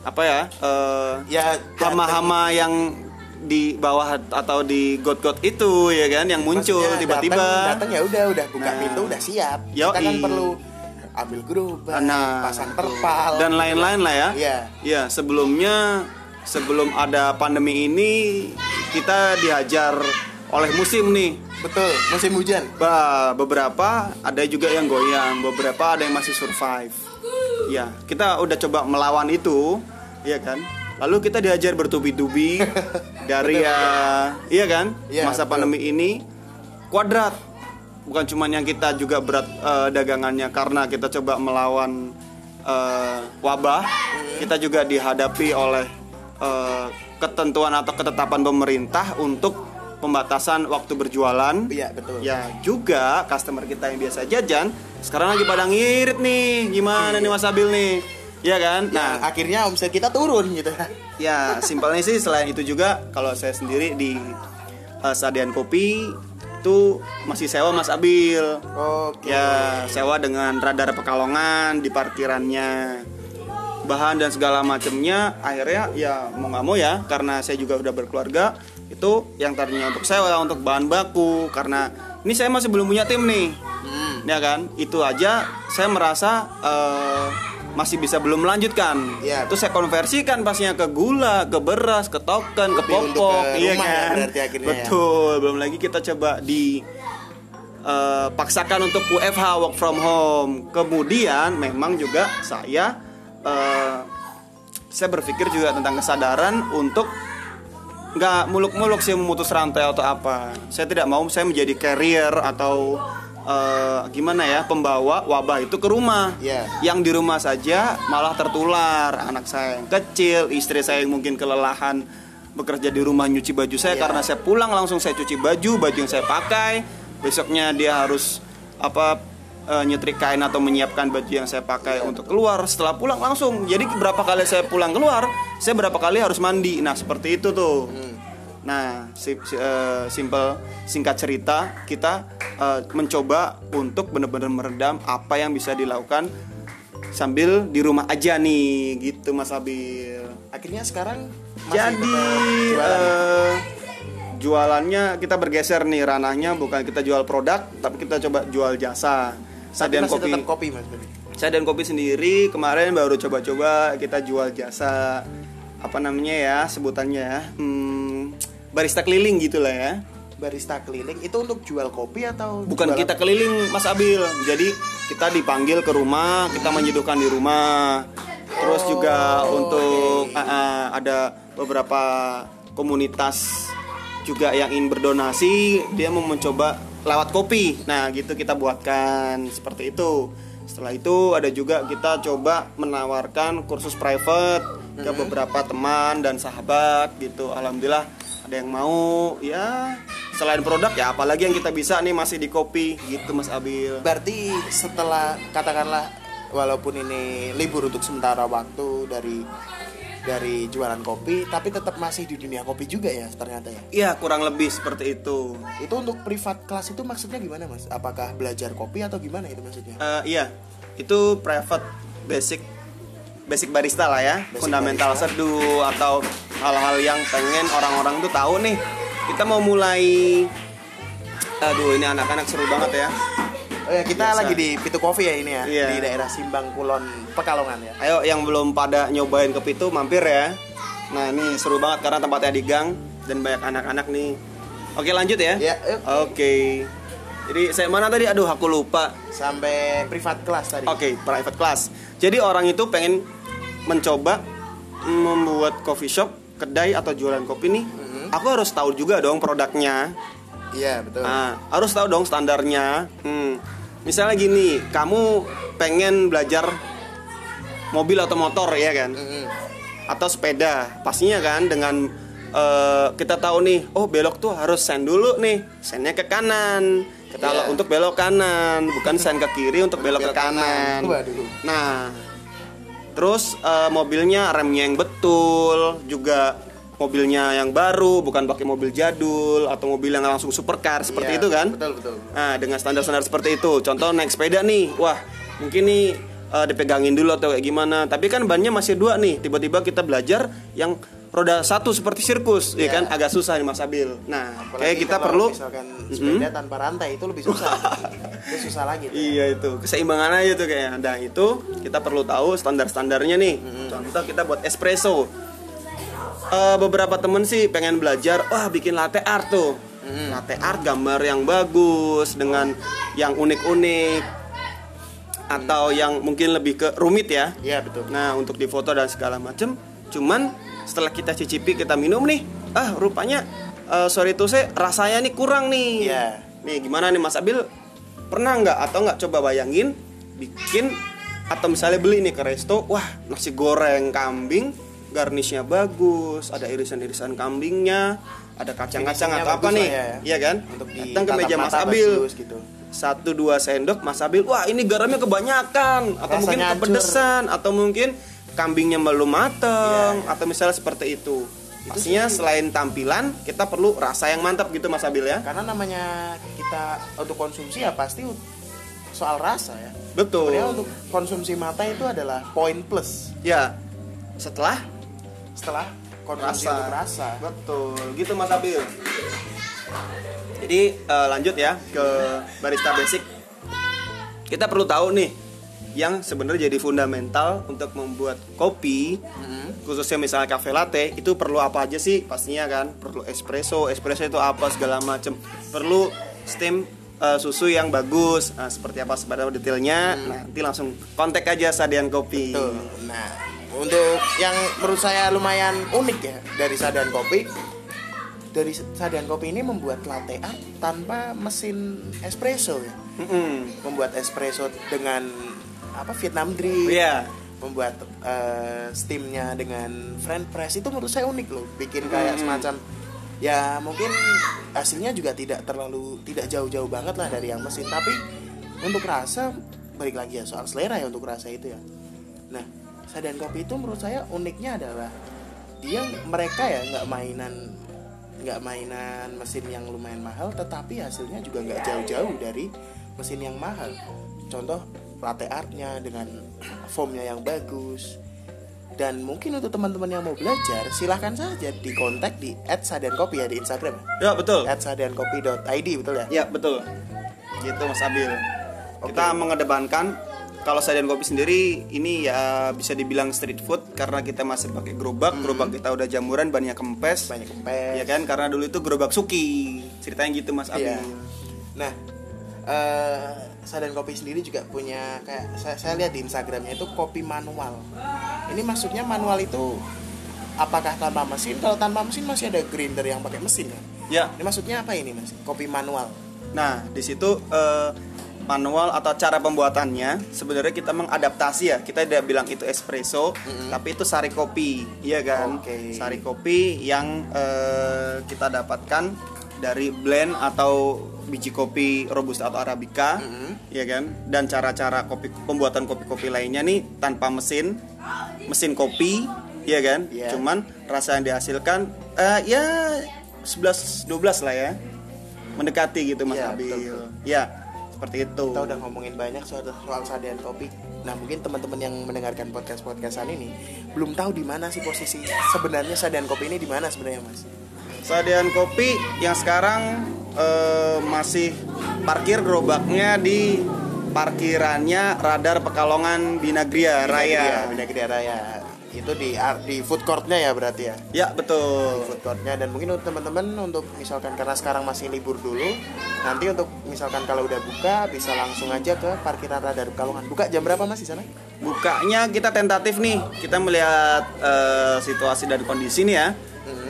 Speaker 2: apa ya, eh,
Speaker 1: ya
Speaker 2: hama-hama yang di bawah atau di got-got itu ya kan yang muncul tiba-tiba.
Speaker 1: datang, datang ya udah udah buka
Speaker 2: Nah.
Speaker 1: pintu udah siap
Speaker 2: Yoi.
Speaker 1: kita kan perlu ambil gerobak
Speaker 2: Nah,
Speaker 1: pasang terpal
Speaker 2: dan lain-lain lah ya.
Speaker 1: Iya.
Speaker 2: Ya, sebelumnya sebelum ada pandemi ini kita dihajar oleh musim nih.
Speaker 1: betul musim hujan
Speaker 2: Ba, beberapa ada juga yang goyang, beberapa ada yang masih survive. Ya, kita udah coba melawan itu, ya kan? Lalu kita diajar bertubi-tubi (laughs) dari ya, iya kan?
Speaker 1: Iya,
Speaker 2: Masa
Speaker 1: betul.
Speaker 2: pandemi ini kuadrat. Bukan cuma yang kita juga berat eh, dagangannya karena kita coba melawan eh, wabah, kita juga dihadapi oleh eh, ketentuan atau ketetapan pemerintah untuk pembatasan waktu berjualan.
Speaker 1: iya betul
Speaker 2: Ya juga customer kita yang biasa jajan sekarang lagi pada ngirit nih gimana nih Mas Abil nih ya kan?
Speaker 1: Nah
Speaker 2: nah.
Speaker 1: akhirnya omset kita turun gitu. (laughs)
Speaker 2: Ya simpelnya sih selain itu juga kalau saya sendiri di eh, Sadian Kopi itu masih sewa Mas Abil.
Speaker 1: Oke.
Speaker 2: Ya sewa dengan radar Pekalongan di parkirannya. Bahan dan segala macamnya akhirnya ya mau nggak mau ya karena saya juga udah berkeluarga itu yang tadinya untuk sewa untuk bahan baku karena ini saya masih belum punya tim nih.
Speaker 1: Hmm.
Speaker 2: ya kan? Itu aja saya merasa eh, masih bisa belum melanjutkan.
Speaker 1: Iya.
Speaker 2: itu saya konversikan pasnya ke gula ke beras ke token ke popok
Speaker 1: ke
Speaker 2: iya
Speaker 1: rumah ya
Speaker 2: kan
Speaker 1: ya.
Speaker 2: betul. Belum lagi kita coba di eh, paksakan untuk WFH work from home. Kemudian memang juga saya eh, saya berpikir juga tentang kesadaran untuk nggak muluk-muluk sih memutus rantai atau apa. Saya tidak mau saya menjadi carrier atau eh, gimana ya pembawa wabah itu ke rumah.
Speaker 1: Iya.
Speaker 2: yang di rumah saja malah tertular. Anak saya yang kecil istri saya yang mungkin kelelahan bekerja di rumah nyuci baju saya.
Speaker 1: Iya.
Speaker 2: karena saya pulang langsung saya cuci baju baju yang saya pakai. Besoknya dia harus apa eh, nyetrikain atau menyiapkan baju yang saya pakai untuk keluar. Setelah pulang langsung. Jadi berapa kali saya pulang keluar saya berapa kali harus mandi. Nah seperti itu tuh nah si, si- eh, simple singkat cerita kita eh, mencoba untuk benar-benar meredam apa yang bisa dilakukan sambil di rumah aja nih gitu Mas Abil.
Speaker 1: Akhirnya sekarang masih
Speaker 2: jadi
Speaker 1: jualan.
Speaker 2: eh, jualannya kita bergeser nih ranahnya bukan kita jual produk tapi kita coba jual jasa.
Speaker 1: Masih
Speaker 2: kopi.
Speaker 1: tetap kopi mas
Speaker 2: saya dan kopi sendiri kemarin baru coba-coba kita jual jasa apa namanya ya sebutannya ya hmm, barista keliling gitulah ya.
Speaker 1: Barista keliling itu untuk jual kopi atau
Speaker 2: bukan
Speaker 1: jualan-
Speaker 2: kita keliling Mas Abil. Jadi kita dipanggil ke rumah kita menyeduhkan di rumah. Terus juga untuk ah, ah, ada beberapa komunitas juga yang ingin berdonasi dia mau mencoba lewat kopi. Nah gitu kita buatkan seperti itu. Setelah itu ada juga kita coba menawarkan kursus private ke beberapa teman dan sahabat gitu. Alhamdulillah ada yang mau. Ya selain produk ya apalagi yang kita bisa nih masih di kopi gitu Mas Abil.
Speaker 1: Berarti setelah katakanlah walaupun ini libur untuk sementara waktu dari dari jualan kopi tapi tetap masih di dunia kopi juga ya ternyata ya?
Speaker 2: Iya kurang lebih seperti itu.
Speaker 1: Itu untuk privat kelas itu maksudnya gimana mas? Apakah belajar kopi atau gimana itu maksudnya?
Speaker 2: Eh, Iya. Itu private basic basic barista lah ya
Speaker 1: Basic
Speaker 2: fundamental
Speaker 1: barista.
Speaker 2: seduh atau hal-hal yang pengen orang-orang tuh tahu nih kita mau mulai aduh ini anak-anak seru banget ya
Speaker 1: oh ya kita
Speaker 2: Biasa.
Speaker 1: lagi di Pitu Coffee ya ini ya
Speaker 2: Iya.
Speaker 1: di daerah Simbang Kulon Pekalongan ya
Speaker 2: Ayo yang belum pada nyobain kopi itu mampir ya. Nah ini seru banget karena tempatnya di gang dan banyak anak-anak nih. Oke lanjut ya.
Speaker 1: Ya.
Speaker 2: Oke. Jadi saya mana tadi? Aduh aku lupa.
Speaker 1: sampai privat kelas tadi
Speaker 2: Oke private class. Jadi orang itu pengen mencoba membuat coffee shop, kedai atau jualan kopi nih. Aku harus tahu juga dong produknya.
Speaker 1: iya betul
Speaker 2: Nah, harus tahu dong standarnya. Hmm. Misalnya gini, kamu pengen belajar mobil atau motor ya kan?
Speaker 1: Mm-mm.
Speaker 2: Atau sepeda, pastinya kan dengan eh, kita tahu nih, oh belok tuh harus sen dulu nih, sennya ke kanan. Kita
Speaker 1: Iya.
Speaker 2: untuk belok kanan, bukan sen ke kiri untuk belok ke
Speaker 1: Belok
Speaker 2: kanan.
Speaker 1: kanan. Waduh.
Speaker 2: Nah, terus eh, mobilnya remnya yang betul, juga mobilnya yang baru, bukan pakai mobil jadul atau mobil yang langsung supercar seperti
Speaker 1: Iya,
Speaker 2: itu kan?
Speaker 1: betul betul
Speaker 2: Nah, dengan standar-standar seperti itu. Contoh naik sepeda nih. Wah, mungkin nih eh, dipegangin dulu atau kayak gimana. Tapi kan bannya masih dua nih. Tiba-tiba kita belajar yang roda satu seperti sirkus ya
Speaker 1: Iya.
Speaker 2: kan agak susah nih Mas Abil nah
Speaker 1: Apalagi
Speaker 2: kayak kita perlu
Speaker 1: misalkan sepeda tanpa rantai itu lebih susah. itu susah lagi. tuh.
Speaker 2: Iya itu keseimbangan aja tuh kayaknya. Dan itu kita perlu tahu standar-standarnya nih. Contoh kita buat espresso. Eh, beberapa temen sih pengen belajar, wah bikin latte art tuh. Latte art gambar yang bagus dengan yang unik-unik atau yang mungkin lebih ke rumit ya.
Speaker 1: Iya betul.
Speaker 2: Nah untuk difoto dan segala macem. Cuman setelah kita cicipi kita minum nih, ah rupanya eh, sorry tuh saya rasanya nih kurang nih.
Speaker 1: Iya.
Speaker 2: Nih gimana nih Mas Abil? Pernah nggak atau nggak coba bayangin bikin atau misalnya beli nih ke resto, wah nasi goreng kambing, garnishnya bagus, ada irisan-irisan kambingnya, ada kacang-kacang atau apa nih,
Speaker 1: ya.
Speaker 2: iya kan?
Speaker 1: Untuk di
Speaker 2: Datang ke meja Mas Abil,
Speaker 1: bagus gitu.
Speaker 2: satu dua sendok Mas Abil, wah ini garamnya kebanyakan, atau
Speaker 1: Rasanya
Speaker 2: mungkin
Speaker 1: hancur.
Speaker 2: kepedesan, atau mungkin kambingnya belum mateng, atau misalnya seperti itu. Pastinya selain tampilan, kita perlu rasa yang mantap gitu Mas Abil ya.
Speaker 1: Karena namanya kita untuk konsumsi ya pasti soal rasa ya.
Speaker 2: Betul.
Speaker 1: Sebenarnya untuk konsumsi mata itu adalah poin plus
Speaker 2: Ya, setelah
Speaker 1: setelah konsumsi
Speaker 2: rasa.
Speaker 1: untuk rasa.
Speaker 2: Betul, gitu Mas Abil. Jadi eh, lanjut ya ke barista basic. Kita perlu tahu nih yang sebenarnya jadi fundamental untuk membuat kopi, khususnya misalnya cafe latte itu perlu apa aja sih? Pastinya kan perlu espresso, espresso itu apa segala macam. Perlu steam eh, susu yang bagus. Nah, seperti apa sebenarnya detailnya? Nanti langsung kontak aja Sadian Kopi.
Speaker 1: Tuh. Nah, untuk yang menurut saya lumayan unik ya dari Sadan Kopi. Dari Sadan Kopi ini membuat latte art tanpa mesin espresso ya.
Speaker 2: Mm-mm.
Speaker 1: Membuat espresso dengan apa Vietnam drip.
Speaker 2: Iya.
Speaker 1: Membuat eh, steamnya dengan French press itu menurut saya unik loh. Bikin kayak
Speaker 2: Hmm.
Speaker 1: semacam ya mungkin hasilnya juga tidak terlalu tidak jauh-jauh banget lah dari yang mesin tapi untuk rasa balik lagi ya soal selera ya untuk rasa itu ya nah sadan kopi itu menurut saya uniknya adalah dia mereka ya nggak mainan nggak mainan mesin yang lumayan mahal tetapi hasilnya juga nggak jauh-jauh dari mesin yang mahal contoh latte artnya dengan foamnya yang bagus dan mungkin untuk teman-teman yang mau belajar silahkan saja di kontak di @sadankopi ya di Instagram
Speaker 2: Ya betul.
Speaker 1: @sadankopi.id betul ya
Speaker 2: Ya betul. Gitu Mas Abil. Kita mengedepankan kalau Sadian Kopi sendiri ini ya bisa dibilang street food karena kita masih pakai gerobak, gerobak kita udah jamuran banyak kempes.
Speaker 1: banyak kempes
Speaker 2: Ya kan karena dulu itu gerobak suki. Ceritanya gitu Mas Abil.
Speaker 1: Iya. Nah, eh Sadan Kopi sendiri juga punya kayak saya, saya lihat di Instagramnya itu kopi manual. Ini maksudnya manual itu apakah tanpa mesin? Kalau tanpa mesin masih ada grinder yang pakai mesin kan?
Speaker 2: Ya.
Speaker 1: Ini maksudnya apa ini mas? Kopi manual.
Speaker 2: Nah, di situ eh, manual atau cara pembuatannya sebenarnya kita mengadaptasi ya. Kita tidak bilang itu espresso, tapi itu sari kopi, iya kan?
Speaker 1: Oke.
Speaker 2: Sari kopi yang eh, kita dapatkan dari blend atau biji kopi robusta atau arabica, iya kan? Dan cara-cara kopi pembuatan kopi-kopi lainnya nih tanpa mesin, mesin kopi, iya kan?
Speaker 1: Iya.
Speaker 2: Cuman rasa yang dihasilkan eh, ya 11 12 lah ya mendekati gitu Mas Abil.
Speaker 1: betul,
Speaker 2: Ya, seperti itu.
Speaker 1: Kita udah ngomongin banyak soal soal Sadan Kopi. Nah mungkin teman-teman yang mendengarkan podcast podcastan ini belum tahu di mana sih posisi sebenarnya Sadan Kopi ini di mana sebenarnya mas?
Speaker 2: Sadian Kopi yang sekarang eh, masih parkir gerobaknya di parkirannya Radar Pekalongan Binagria Raya.
Speaker 1: Binagria Raya. Itu di di food courtnya ya berarti ya.
Speaker 2: Ya, betul.
Speaker 1: food courtnya dan mungkin untuk teman-teman untuk misalkan karena sekarang masih libur dulu nanti untuk misalkan kalau udah buka bisa langsung aja ke parkiran radar Pekalongan buka jam berapa mas di sana
Speaker 2: Bukanya kita tentatif nih. Kita melihat eh, situasi dan kondisi nih ya.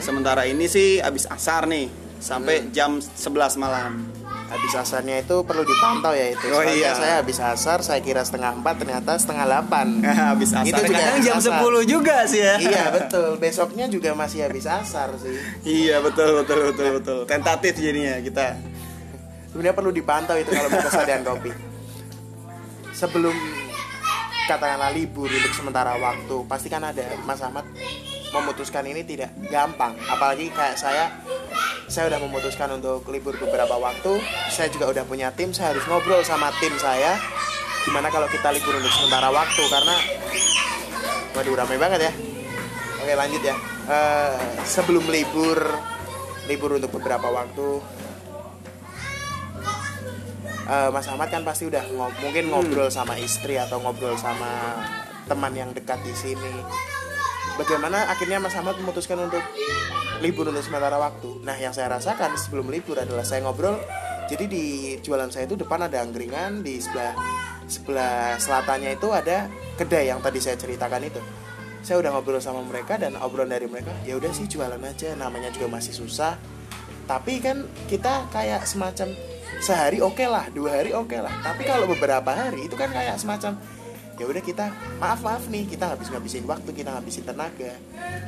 Speaker 2: Sementara ini sih habis asar nih sampai jam 11 malam.
Speaker 1: habis asarnya itu perlu dipantau ya itu
Speaker 2: Oh,
Speaker 1: Soalnya
Speaker 2: iya.
Speaker 1: saya habis asar saya kira setengah empat ternyata setengah delapan (laughs)
Speaker 2: habis asar.
Speaker 1: Itu juga
Speaker 2: Kadang
Speaker 1: habis
Speaker 2: jam
Speaker 1: asar.
Speaker 2: 10 juga sih ya.
Speaker 1: iya betul besoknya juga masih habis asar sih
Speaker 2: Iya betul betul betul betul. Tentatif jadinya kita.
Speaker 1: sebenarnya perlu dipantau itu kalau mau kesadaran kopi sebelum katakanlah libur untuk sementara waktu pasti kan ada Mas Ahmad memutuskan ini tidak gampang. Apalagi kayak saya saya udah memutuskan untuk libur beberapa waktu. Saya juga udah punya tim saya harus ngobrol sama tim saya. Gimana kalau kita libur untuk sementara waktu? Karena waduh ramai banget ya. Oke lanjut ya. Eh, sebelum libur libur untuk beberapa waktu eh, Mas Ahmad kan pasti udah ngo- mungkin ngobrol sama istri atau ngobrol sama teman yang dekat di sini. Bagaimana akhirnya Mas Ahmad memutuskan untuk libur untuk sementara waktu? Nah, yang saya rasakan sebelum libur adalah saya ngobrol. Jadi di jualan saya itu depan ada angkringan, di sebelah sebelah selatannya itu ada kedai yang tadi saya ceritakan itu. Saya udah ngobrol sama mereka dan obrolan dari mereka, ya udah sih jualan aja, namanya juga masih susah. Tapi kan kita kayak semacam sehari oke lah, dua hari oke lah. Tapi kalau beberapa hari itu kan kayak semacam ya udah kita maaf maaf nih kita habis ngabisin waktu kita ngabisin tenaga.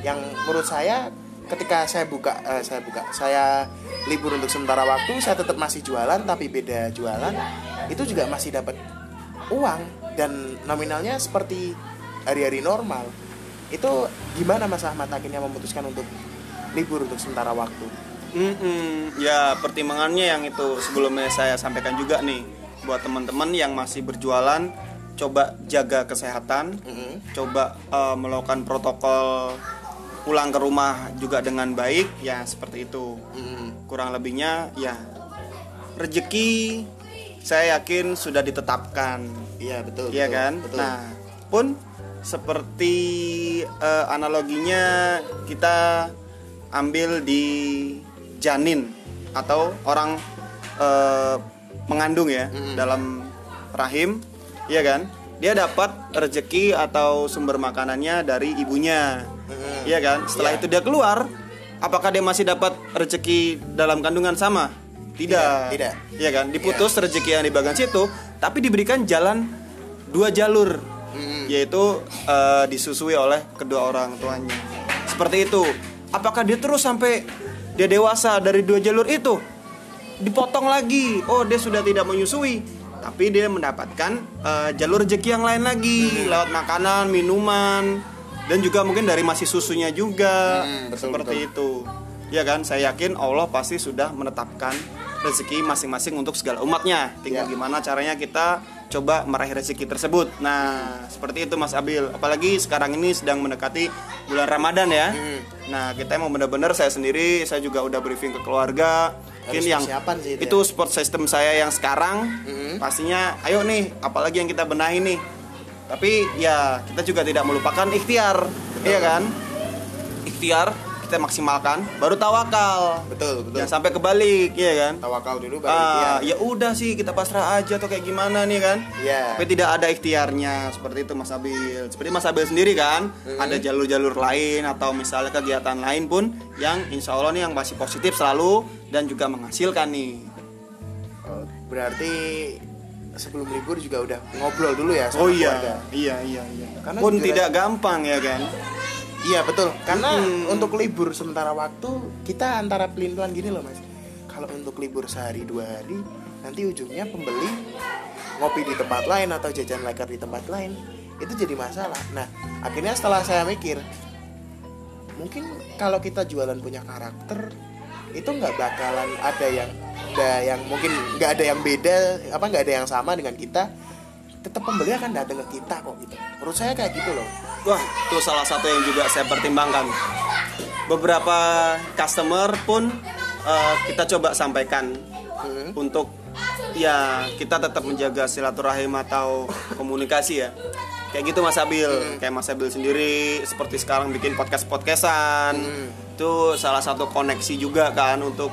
Speaker 1: Yang menurut saya ketika saya buka eh, saya buka saya libur untuk sementara waktu saya tetap masih jualan tapi beda jualan itu juga masih dapat uang dan nominalnya seperti hari-hari normal. Itu gimana Mas Ahmad akhirnya memutuskan untuk libur untuk sementara waktu?
Speaker 2: Mm-mm. ya pertimbangannya yang itu sebelumnya saya sampaikan juga nih buat teman-teman yang masih berjualan coba jaga kesehatan
Speaker 1: Mm-mm.
Speaker 2: coba eh, melakukan protokol pulang ke rumah juga dengan baik ya seperti itu
Speaker 1: Mm-mm.
Speaker 2: kurang lebihnya ya rezeki saya yakin sudah ditetapkan
Speaker 1: iya betul
Speaker 2: Iya
Speaker 1: betul,
Speaker 2: kan?
Speaker 1: betul.
Speaker 2: Nah, pun seperti eh, analoginya kita ambil di janin atau orang eh, mengandung ya
Speaker 1: Mm.
Speaker 2: dalam rahim, iya kan? Dia dapat rezeki atau sumber makanannya dari ibunya. Iya kan? Setelah
Speaker 1: Iya.
Speaker 2: itu dia keluar, apakah dia masih dapat rezeki dalam kandungan sama? Tidak.
Speaker 1: Tidak, tidak.
Speaker 2: Iya kan? Diputus rezeki yang di bagian situ, tapi diberikan jalan dua jalur,
Speaker 1: Mm.
Speaker 2: yaitu eh, disusui oleh kedua orang tuanya. Seperti itu. Apakah dia terus sampai dia dewasa dari dua jalur itu? Dipotong lagi. Oh, dia sudah tidak menyusui, tapi dia mendapatkan eh, jalur rezeki yang lain lagi lewat makanan, minuman, dan juga mungkin dari masih susunya juga.
Speaker 1: Hmm, betul,
Speaker 2: Seperti itu. Ya kan? Saya yakin Allah pasti sudah menetapkan rezeki masing-masing untuk segala umatnya. Tinggal
Speaker 1: Ya.
Speaker 2: gimana caranya kita coba meraih rezeki tersebut. Nah, seperti itu Mas Abil. Apalagi sekarang ini sedang mendekati bulan Ramadan ya.
Speaker 1: Hmm.
Speaker 2: Nah, kita mau benar-benar saya sendiri saya juga udah briefing ke keluarga. Mungkin
Speaker 1: Harus
Speaker 2: yang
Speaker 1: persiapan sih itu
Speaker 2: itu
Speaker 1: ya.
Speaker 2: support system saya yang sekarang
Speaker 1: Hmm.
Speaker 2: pastinya ayo nih apalagi yang kita benahi nih. Tapi ya kita juga tidak melupakan ikhtiar, iya kan? Ikhtiar kita maksimalkan baru tawakal.
Speaker 1: betul betul
Speaker 2: Jangan sampai kebalik, iya kan?
Speaker 1: tawakal dulu baru
Speaker 2: Ah, ya udah sih kita pasrah aja atau kayak gimana nih kan?
Speaker 1: Iya.
Speaker 2: Tapi tidak ada ikhtiarnya seperti itu Mas Abil. Seperti Mas Abil sendiri kan, ada jalur-jalur lain atau misalnya kegiatan lain pun yang insya Allah nih yang masih positif selalu dan juga menghasilkan nih.
Speaker 1: Oh, berarti sebelum libur juga udah ngobrol dulu ya sama
Speaker 2: Oh iya,
Speaker 1: keluarga.
Speaker 2: iya iya iya.
Speaker 1: Karena
Speaker 2: pun tidak gampang ya kan?
Speaker 1: Iya betul. Karena
Speaker 2: Mm-mm.
Speaker 1: untuk libur sementara waktu kita antara pelin-pelan gini loh mas. Kalau untuk libur sehari dua hari, nanti ujungnya pembeli ngopi di tempat lain atau jajan leker di tempat lain itu jadi masalah. Nah akhirnya setelah saya mikir, mungkin kalau kita jualan punya karakter itu nggak bakalan ada yang ada yang mungkin nggak ada yang beda apa nggak ada yang sama dengan kita tetap pembeli akan datang ke kita kok gitu menurut saya kayak gitu loh
Speaker 2: Wah, itu salah satu yang juga saya pertimbangkan. Beberapa customer pun eh, kita coba sampaikan
Speaker 1: Hmm.
Speaker 2: untuk ya kita tetap menjaga silaturahim atau komunikasi ya. Kayak gitu Mas Abil, kayak Mas Abil sendiri seperti sekarang bikin podcast-podcastan. Itu salah satu koneksi juga kan untuk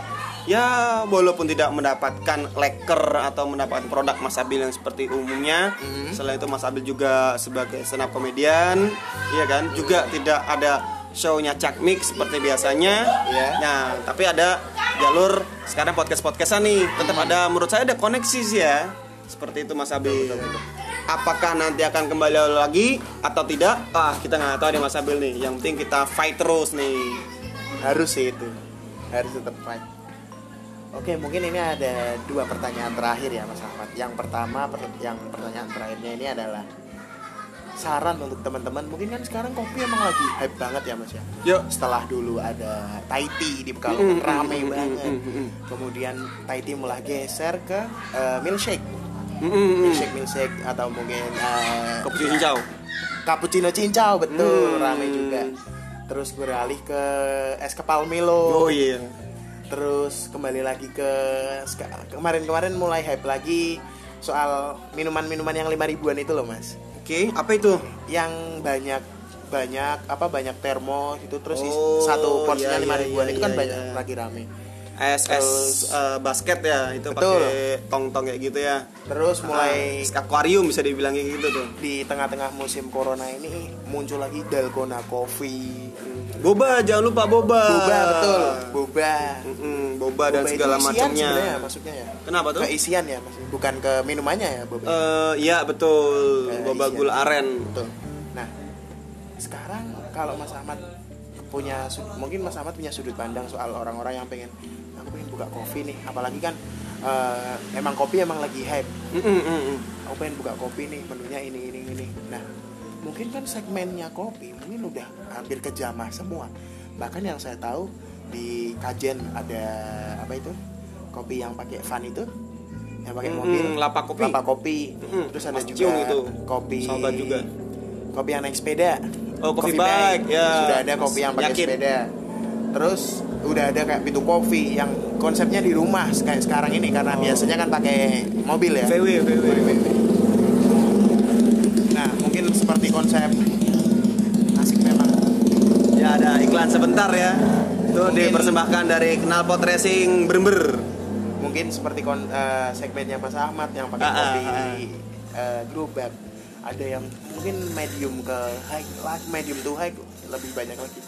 Speaker 2: ya walaupun tidak mendapatkan leker atau mendapatkan produk Mas Abil yang seperti umumnya. Selain itu Mas Abil juga sebagai up komedian, iya kan? Juga tidak ada show-nya Cak Mix seperti biasanya.
Speaker 1: Iya.
Speaker 2: Nah, tapi ada jalur sekarang podcast-podcastan nih. Tetap ada menurut saya ada koneksi sih ya. Seperti itu Mas Abil. Apakah nanti akan kembali lagi atau tidak? Ah, kita nggak tahu nih Mas Abil nih. Yang penting kita fight terus nih.
Speaker 1: harus sih itu harus tetap fight oke mungkin ini ada dua pertanyaan terakhir ya mas Ahmad. Yang pertama per- yang pertanyaan terakhirnya ini adalah saran untuk teman-teman. Mungkin kan sekarang kopi emang lagi hype banget ya mas ya?
Speaker 2: Yuk.
Speaker 1: setelah dulu ada Thai tea di Pekalongan
Speaker 2: mm,
Speaker 1: rame
Speaker 2: mm,
Speaker 1: banget.
Speaker 2: mm,
Speaker 1: kemudian Thai tea mulai geser ke eh, milkshake. Milkshake milkshake atau mungkin eh,
Speaker 2: Kopi cincau.
Speaker 1: cappuccino cincau betul
Speaker 2: Hmm.
Speaker 1: rame juga. Terus beralih ke es kepal Milo.
Speaker 2: Oh iya.
Speaker 1: Terus kembali lagi ke kemarin-kemarin mulai hype lagi soal minuman-minuman yang lima ribuan itu loh mas
Speaker 2: Oke, apa itu?
Speaker 1: yang banyak banyak apa banyak termos itu terus
Speaker 2: Oh,
Speaker 1: satu porsinya
Speaker 2: iya,
Speaker 1: lima
Speaker 2: iya,
Speaker 1: ribuan
Speaker 2: iya,
Speaker 1: itu kan
Speaker 2: iya,
Speaker 1: banyak
Speaker 2: iya.
Speaker 1: lagi rame
Speaker 2: es
Speaker 1: Terus-
Speaker 2: eh, basket ya, itu pakai tong-tong kayak gitu ya.
Speaker 1: terus mulai
Speaker 2: Ah, akuarium bisa dibilang kayak gitu tuh.
Speaker 1: di tengah-tengah musim corona ini muncul lagi dalgona coffee
Speaker 2: Boba, jangan lupa boba.
Speaker 1: boba betul boba
Speaker 2: Mm-mm, boba dan
Speaker 1: Boba itu
Speaker 2: segala macamnya.
Speaker 1: maksudnya ya
Speaker 2: Kenapa tuh?
Speaker 1: ke isian ya mas bukan ke minumannya ya boba
Speaker 2: Eh, iya betul,
Speaker 1: Kayak
Speaker 2: boba
Speaker 1: isian.
Speaker 2: gula aren.
Speaker 1: Betul. Nah, sekarang kalau Mas Ahmad punya mungkin Mas Ahmad punya sudut pandang soal orang-orang yang pengen aku pengen buka kopi nih, apalagi kan eh, emang kopi emang lagi hype.
Speaker 2: Mm-mm, mm-mm.
Speaker 1: Aku pengen buka kopi nih, menunya ini ini ini. Nah, mungkin kan segmennya kopi mungkin udah hampir kejamah semua. Bahkan yang saya tahu di Kajen ada apa itu? Kopi yang pakai van itu yang pakai
Speaker 2: Mm-mm,
Speaker 1: mobil
Speaker 2: lapak kopi.
Speaker 1: lapak kopi terus ada
Speaker 2: Mas
Speaker 1: juga
Speaker 2: itu,
Speaker 1: kopi
Speaker 2: sahabat juga.
Speaker 1: kopi yang naik sepeda
Speaker 2: Oh, kopi
Speaker 1: Coffee
Speaker 2: bike, ya.
Speaker 1: sudah ada kopi
Speaker 2: Mas
Speaker 1: yang pakai
Speaker 2: Yakin.
Speaker 1: sepeda terus udah ada kayak pintu kopi yang konsepnya di rumah kayak sekarang ini karena biasanya kan pakai mobil ya
Speaker 2: VW, VW.
Speaker 1: mungkin seperti konsep asik memang
Speaker 2: Ya ada iklan sebentar ya. Itu
Speaker 1: Mungkin-
Speaker 2: dipersembahkan dari Knalpot Racing Berber.
Speaker 1: mungkin seperti kon, eh, segmennya Mas Ahmad yang pakai
Speaker 2: Ah, ah,
Speaker 1: kopi
Speaker 2: ah.
Speaker 1: eh, gerobak ada yang mungkin medium ke high lah medium to high lebih banyak lagi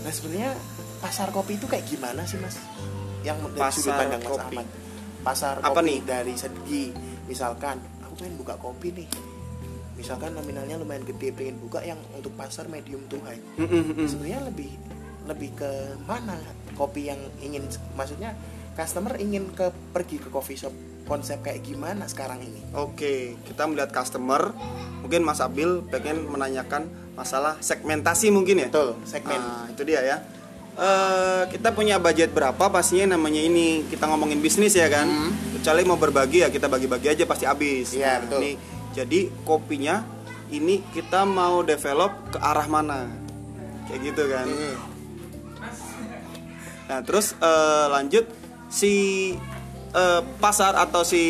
Speaker 1: nah sebenarnya pasar kopi itu kayak gimana sih mas yang dari sudut
Speaker 2: Pasar
Speaker 1: pandang Mas
Speaker 2: kopi.
Speaker 1: Ahmad pasar
Speaker 2: Apa
Speaker 1: kopi
Speaker 2: nih?
Speaker 1: dari segi misalkan aku pengen buka kopi nih misalkan nominalnya lumayan gede pengen buka yang untuk pasar medium to high sebenarnya lebih lebih ke mana kopi yang ingin maksudnya customer ingin ke pergi ke coffee shop konsep kayak gimana sekarang ini
Speaker 2: Oke, kita melihat customer. Mungkin Mas Abil pengen menanyakan masalah segmentasi mungkin ya.
Speaker 1: betul segmen
Speaker 2: Nah, itu dia ya. Eh, kita punya budget berapa pastinya namanya ini kita ngomongin bisnis ya kan. Kecuali mau berbagi ya kita bagi-bagi aja pasti habis.
Speaker 1: Hmm. Iya,
Speaker 2: Nah,
Speaker 1: betul.
Speaker 2: Ini, jadi kopinya ini kita mau develop ke arah mana? Kayak gitu kan. Nah, terus eh, lanjut si eh, pasar atau si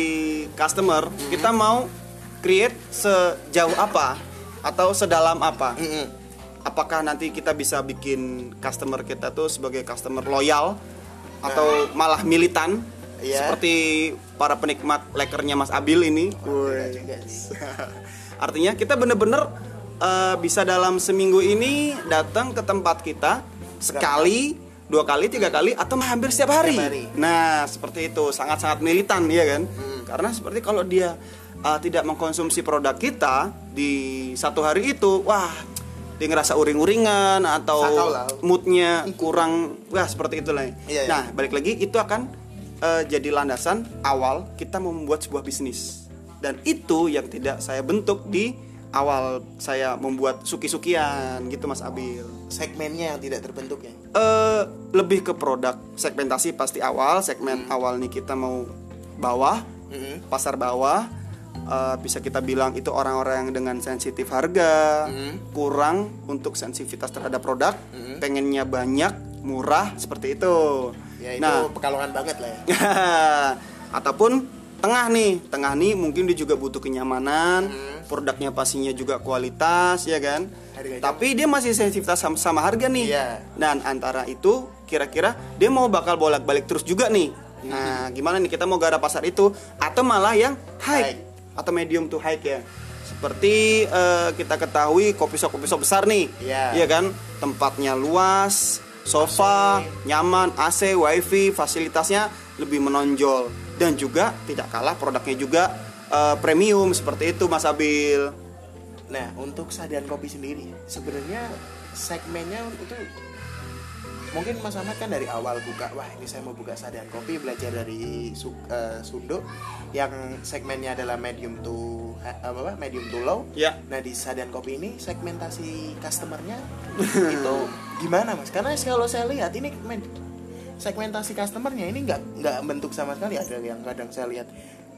Speaker 2: customer
Speaker 1: Hmm.
Speaker 2: kita mau create sejauh apa atau sedalam apa?
Speaker 1: Mm-mm.
Speaker 2: Apakah nanti kita bisa bikin customer kita tuh sebagai customer loyal atau malah militan
Speaker 1: Iya.
Speaker 2: seperti para penikmat lekernya Mas Abil ini?
Speaker 1: Juga. (laughs)
Speaker 2: Artinya kita bener-bener eh, bisa dalam seminggu ini datang ke tempat kita sekali, dua kali, tiga kali, atau hampir setiap hari.
Speaker 1: Setiap hari.
Speaker 2: Nah seperti itu sangat-sangat militan ya kan?
Speaker 1: Hmm.
Speaker 2: Karena seperti kalau dia eh, tidak mengkonsumsi produk kita di satu hari itu, wah dia ngerasa uring-uringan atau moodnya kurang, wah seperti itulah.
Speaker 1: Iya, iya.
Speaker 2: Nah balik lagi itu akan eh, jadi landasan awal kita membuat sebuah bisnis dan itu yang tidak saya bentuk di awal saya membuat suki-sukian gitu Mas Abil.
Speaker 1: segmennya yang tidak terbentuk ya
Speaker 2: Eh lebih ke produk segmentasi pasti awal segmen awal nih kita mau bawah
Speaker 1: Mm-mm.
Speaker 2: pasar bawah Eh, bisa kita bilang itu orang-orang yang dengan sensitif harga
Speaker 1: Mm.
Speaker 2: kurang untuk sensitivitas terhadap produk
Speaker 1: Mm.
Speaker 2: pengennya banyak murah seperti itu
Speaker 1: ya itu
Speaker 2: nah
Speaker 1: pekalongan banget lah ya (laughs)
Speaker 2: ataupun tengah nih tengah nih mungkin dia juga butuh kenyamanan
Speaker 1: Hmm.
Speaker 2: produknya pastinya juga kualitas ya kan
Speaker 1: Harganya.
Speaker 2: tapi dia masih sensitivitas sama, sama harga nih
Speaker 1: Iya.
Speaker 2: dan antara itu kira-kira dia mau bakal bolak-balik terus juga nih
Speaker 1: Hmm.
Speaker 2: nah gimana nih kita mau garap pasar itu atau malah yang high,
Speaker 1: High.
Speaker 2: atau medium to high ya seperti eh, kita ketahui kopi shop kopi shop besar nih
Speaker 1: Iya.
Speaker 2: Iya kan tempatnya luas sofa nyaman AC wifi fasilitasnya lebih menonjol. Dan juga tidak kalah produknya juga eh, premium seperti itu Mas Abil.
Speaker 1: Nah untuk sajian kopi sendiri sebenarnya segmennya itu mungkin Mas Ahmad kan dari awal buka wah ini saya mau buka sajian kopi belajar dari Su- eh, Sundo yang segmennya adalah medium to eh, apa medium to low
Speaker 2: ya
Speaker 1: Nah di Sadan Kopi ini segmentasi customernya (laughs) itu gimana mas? Karena kalau saya lihat ini segmentasi customernya ini nggak nggak bentuk sama sekali. Ada yang kadang saya lihat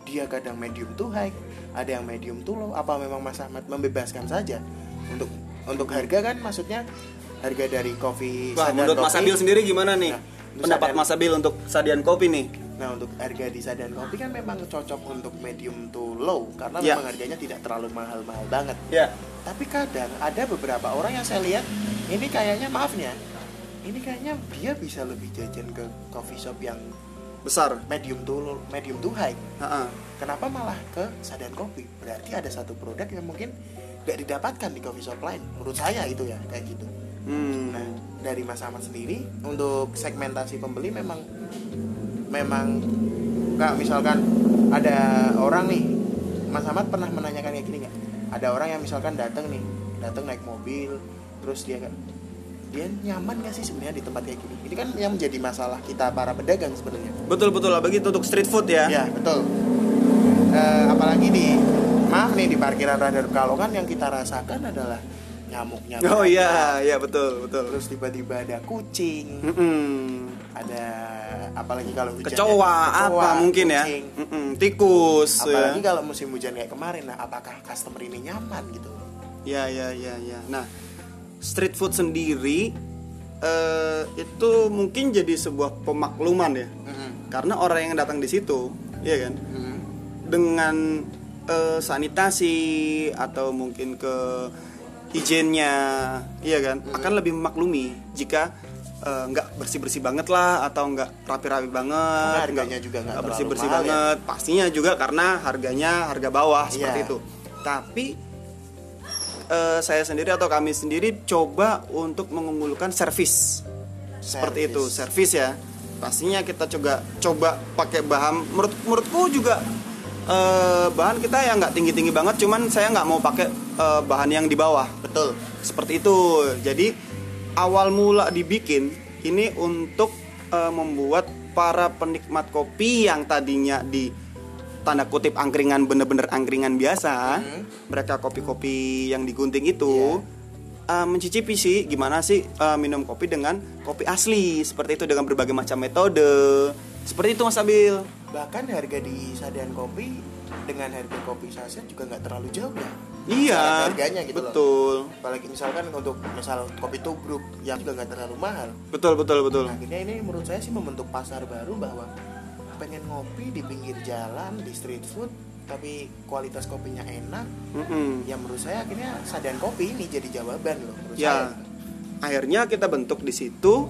Speaker 1: dia kadang medium to high, ada yang medium to low. Apa memang Mas Ahmad membebaskan saja untuk untuk harga kan? Maksudnya harga dari kopi
Speaker 2: Wah, menurut Mas
Speaker 1: kopi-
Speaker 2: Abil sendiri gimana nih?
Speaker 1: Nah,
Speaker 2: Pendapat
Speaker 1: sajian-
Speaker 2: Mas Abil untuk sajian kopi nih?
Speaker 1: Nah untuk harga di sajian kopi kan memang cocok untuk medium to low karena
Speaker 2: Ya.
Speaker 1: memang harganya tidak terlalu mahal-mahal banget.
Speaker 2: Ya.
Speaker 1: Tapi kadang ada beberapa orang yang saya lihat ini kayaknya maafnya, ini kayaknya dia bisa lebih jajan ke coffee shop yang
Speaker 2: Besar.
Speaker 1: medium to low, medium to high.
Speaker 2: Ha-ha.
Speaker 1: Kenapa malah ke sajian kopi? Berarti ada satu produk yang mungkin nggak didapatkan di coffee shop lain. Menurut saya itu ya kayak gitu.
Speaker 2: Hmm.
Speaker 1: Nah, dari Mas Ahmad sendiri untuk segmentasi pembeli memang memang nggak misalkan ada orang nih Mas Ahmad pernah menanyakan kayak gini nggak? Ada orang yang misalkan datang nih, datang naik mobil, terus dia kan dia nyaman nggak sih sebenarnya di tempat kayak gini? Ini kan yang menjadi masalah kita para pedagang sebenarnya.
Speaker 2: Betul betul lah begitu untuk street food ya.
Speaker 1: Ya betul. Eh, apalagi di maaf nih di parkiran Radar Pekalongan yang kita rasakan adalah nyamuknya.
Speaker 2: Oh iya, iya betul betul.
Speaker 1: Terus tiba-tiba ada kucing,
Speaker 2: Mm-mm.
Speaker 1: ada apalagi kalau hujan
Speaker 2: Kecoa, apa mungkin ya?
Speaker 1: kucing.
Speaker 2: Mm-mm, Tikus.
Speaker 1: Apalagi
Speaker 2: ya.
Speaker 1: kalau musim hujan kayak kemarin, nah apakah customer ini nyaman gitu?
Speaker 2: Ya ya ya ya. Nah, street food sendiri eh, itu mungkin jadi sebuah pemakluman ya. Karena orang yang datang di situ, ya kan, dengan eh, sanitasi atau mungkin ke higiennya, iya kan, akan lebih memaklumi jika eh, nggak bersih bersih banget lah atau nggak rapi rapi banget,
Speaker 1: Karena harganya juga nggak
Speaker 2: bersih bersih
Speaker 1: mahal ya.
Speaker 2: banget. Pastinya juga karena harganya harga bawah seperti
Speaker 1: Iya.
Speaker 2: itu. Tapi eh, saya sendiri atau kami sendiri coba untuk mengunggulkan servis seperti itu servis ya pastinya kita coba coba pakai bahan menurut menurutku juga eh, bahan kita yang nggak tinggi tinggi banget cuman saya nggak mau pakai eh, bahan yang di bawah.
Speaker 1: Betul.
Speaker 2: seperti itu. Jadi awal mula dibikin ini untuk eh, membuat para penikmat kopi yang tadinya di tanda kutip angkringan bener-bener angkringan biasa mereka kopi-kopi yang digunting itu eh, mencicipi sih gimana sih eh, minum kopi dengan kopi asli. Seperti itu dengan berbagai macam metode. Seperti itu Mas Abil
Speaker 1: Bahkan harga di sajian kopi dengan harga kopi saset juga nggak terlalu jauh ya.
Speaker 2: iya
Speaker 1: harganya gitu loh.
Speaker 2: betul
Speaker 1: Apalagi misalkan untuk misal kopi tubruk yang juga nggak terlalu mahal.
Speaker 2: betul betul betul
Speaker 1: Nah, akhirnya ini menurut saya sih membentuk pasar baru bahwa pengen ngopi di pinggir jalan di street food tapi kualitas kopinya enak
Speaker 2: Mm-mm.
Speaker 1: ya menurut saya akhirnya sajian kopi ini jadi jawaban loh menurut
Speaker 2: Ya,
Speaker 1: saya
Speaker 2: akhirnya kita bentuk di situ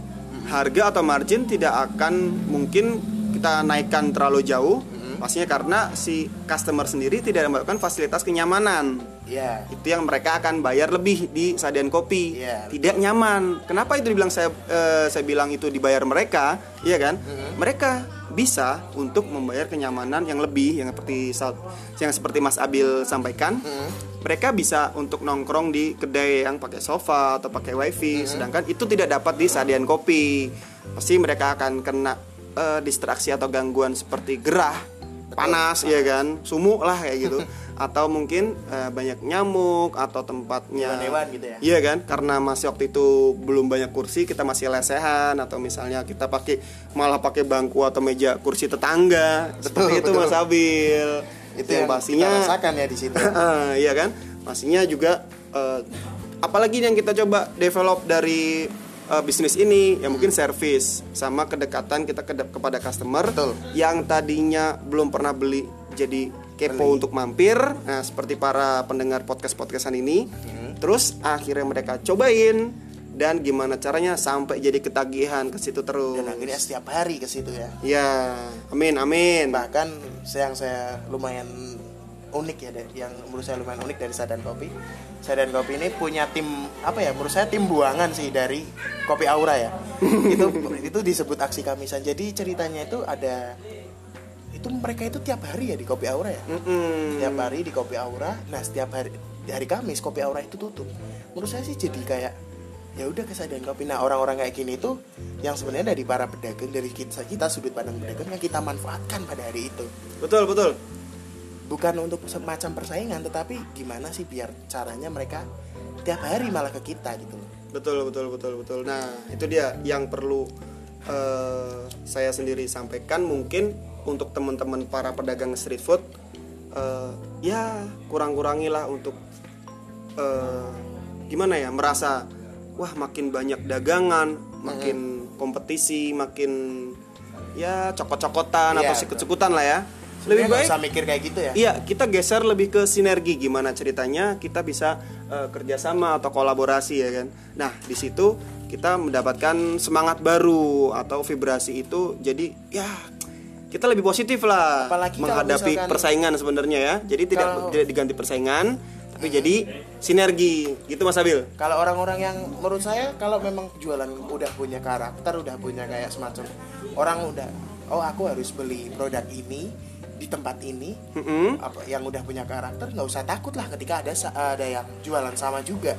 Speaker 2: harga atau margin tidak akan mungkin kita naikkan terlalu jauh. Pastinya karena si customer sendiri tidak mendapatkan fasilitas kenyamanan.
Speaker 1: ya
Speaker 2: Itu yang mereka akan bayar lebih di sajian kopi.
Speaker 1: Iya.
Speaker 2: Tidak nyaman. Kenapa itu dibilang saya eh, saya bilang itu dibayar mereka? Iya kan? Mereka bisa untuk membayar kenyamanan yang lebih yang seperti yang seperti Mas Abil sampaikan mereka bisa untuk nongkrong di kedai yang pakai sofa atau pakai wifi sedangkan itu tidak dapat di sajian kopi pasti mereka akan kena eh, distraksi atau gangguan seperti gerah panas ya kan sumuk lah kayak gitu (laughs) atau mungkin eh, banyak nyamuk atau tempatnya
Speaker 1: Hewan-hewan gitu ya?
Speaker 2: Iya kan, karena masih waktu itu belum banyak kursi, kita masih lesehan atau misalnya kita pakai malah pakai bangku atau meja kursi tetangga. Seperti itu
Speaker 1: betul.
Speaker 2: Mas Abil.
Speaker 1: itu yang
Speaker 2: pastinya
Speaker 1: kita rasakan ya di situ (laughs)
Speaker 2: iya kan? Pastinya juga eh, apalagi yang kita coba develop dari eh, bisnis ini ya mungkin service sama kedekatan kita kede- kepada customer
Speaker 1: Betul.
Speaker 2: yang tadinya belum pernah beli jadi kepo untuk mampir nah seperti para pendengar podcast podcastan ini.
Speaker 1: Hmm.
Speaker 2: terus akhirnya mereka cobain dan gimana caranya sampai jadi ketagihan ke situ terus.
Speaker 1: Dan akhirnya setiap hari ke situ ya.
Speaker 2: Ya amin amin.
Speaker 1: Bahkan yang saya lumayan unik ya yang menurut saya lumayan unik dari Sadan Kopi Sadan Kopi ini punya tim apa ya menurut saya tim buangan sih dari Kopi Aura ya. (laughs) Itu itu disebut aksi kamisan. Jadi ceritanya itu ada itu mereka itu tiap hari ya di Kopi Aura ya?
Speaker 2: Mm-mm.
Speaker 1: tiap hari di Kopi Aura. Nah setiap hari di hari Kamis Kopi Aura itu tutup. Menurut saya sih jadi kayak ya udah kesadaran kopi. Nah orang-orang kayak gini tuh yang sebenarnya dari para pedagang dari kita, kita sudut pandang pedagang yang kita manfaatkan pada hari itu.
Speaker 2: Betul betul
Speaker 1: bukan untuk semacam persaingan tetapi gimana sih biar caranya mereka tiap hari malah ke kita gitu loh.
Speaker 2: Betul betul betul betul. Nah itu dia yang perlu eh, saya sendiri sampaikan. Mungkin untuk teman-teman para pedagang street food eh, ya kurang-kurangilah untuk eh, gimana ya merasa wah makin banyak dagangan makin kompetisi makin ya cokot-cokotan
Speaker 1: Iya,
Speaker 2: atau sikut-sikutan lah ya lebih
Speaker 1: Sebenarnya nggak
Speaker 2: baik
Speaker 1: usah mikir kayak gitu ya
Speaker 2: Iya, kita geser lebih ke sinergi gimana ceritanya kita bisa eh, kerjasama atau kolaborasi ya kan. Nah di situ kita mendapatkan semangat baru atau vibrasi itu jadi ya kita lebih positif lah
Speaker 1: Apalagi
Speaker 2: menghadapi
Speaker 1: misalkan-
Speaker 2: persaingan sebenarnya ya. Jadi tidak
Speaker 1: Kalau-
Speaker 2: tidak diganti persaingan, tapi jadi sinergi gitu Mas Abil.
Speaker 1: Kalau orang-orang yang menurut saya kalau memang jualan udah punya karakter, udah punya kayak semacam orang udah oh aku harus beli produk ini di tempat ini
Speaker 2: Mm-mm.
Speaker 1: apa yang udah punya karakter nggak usah takut lah ketika ada ada yang jualan sama juga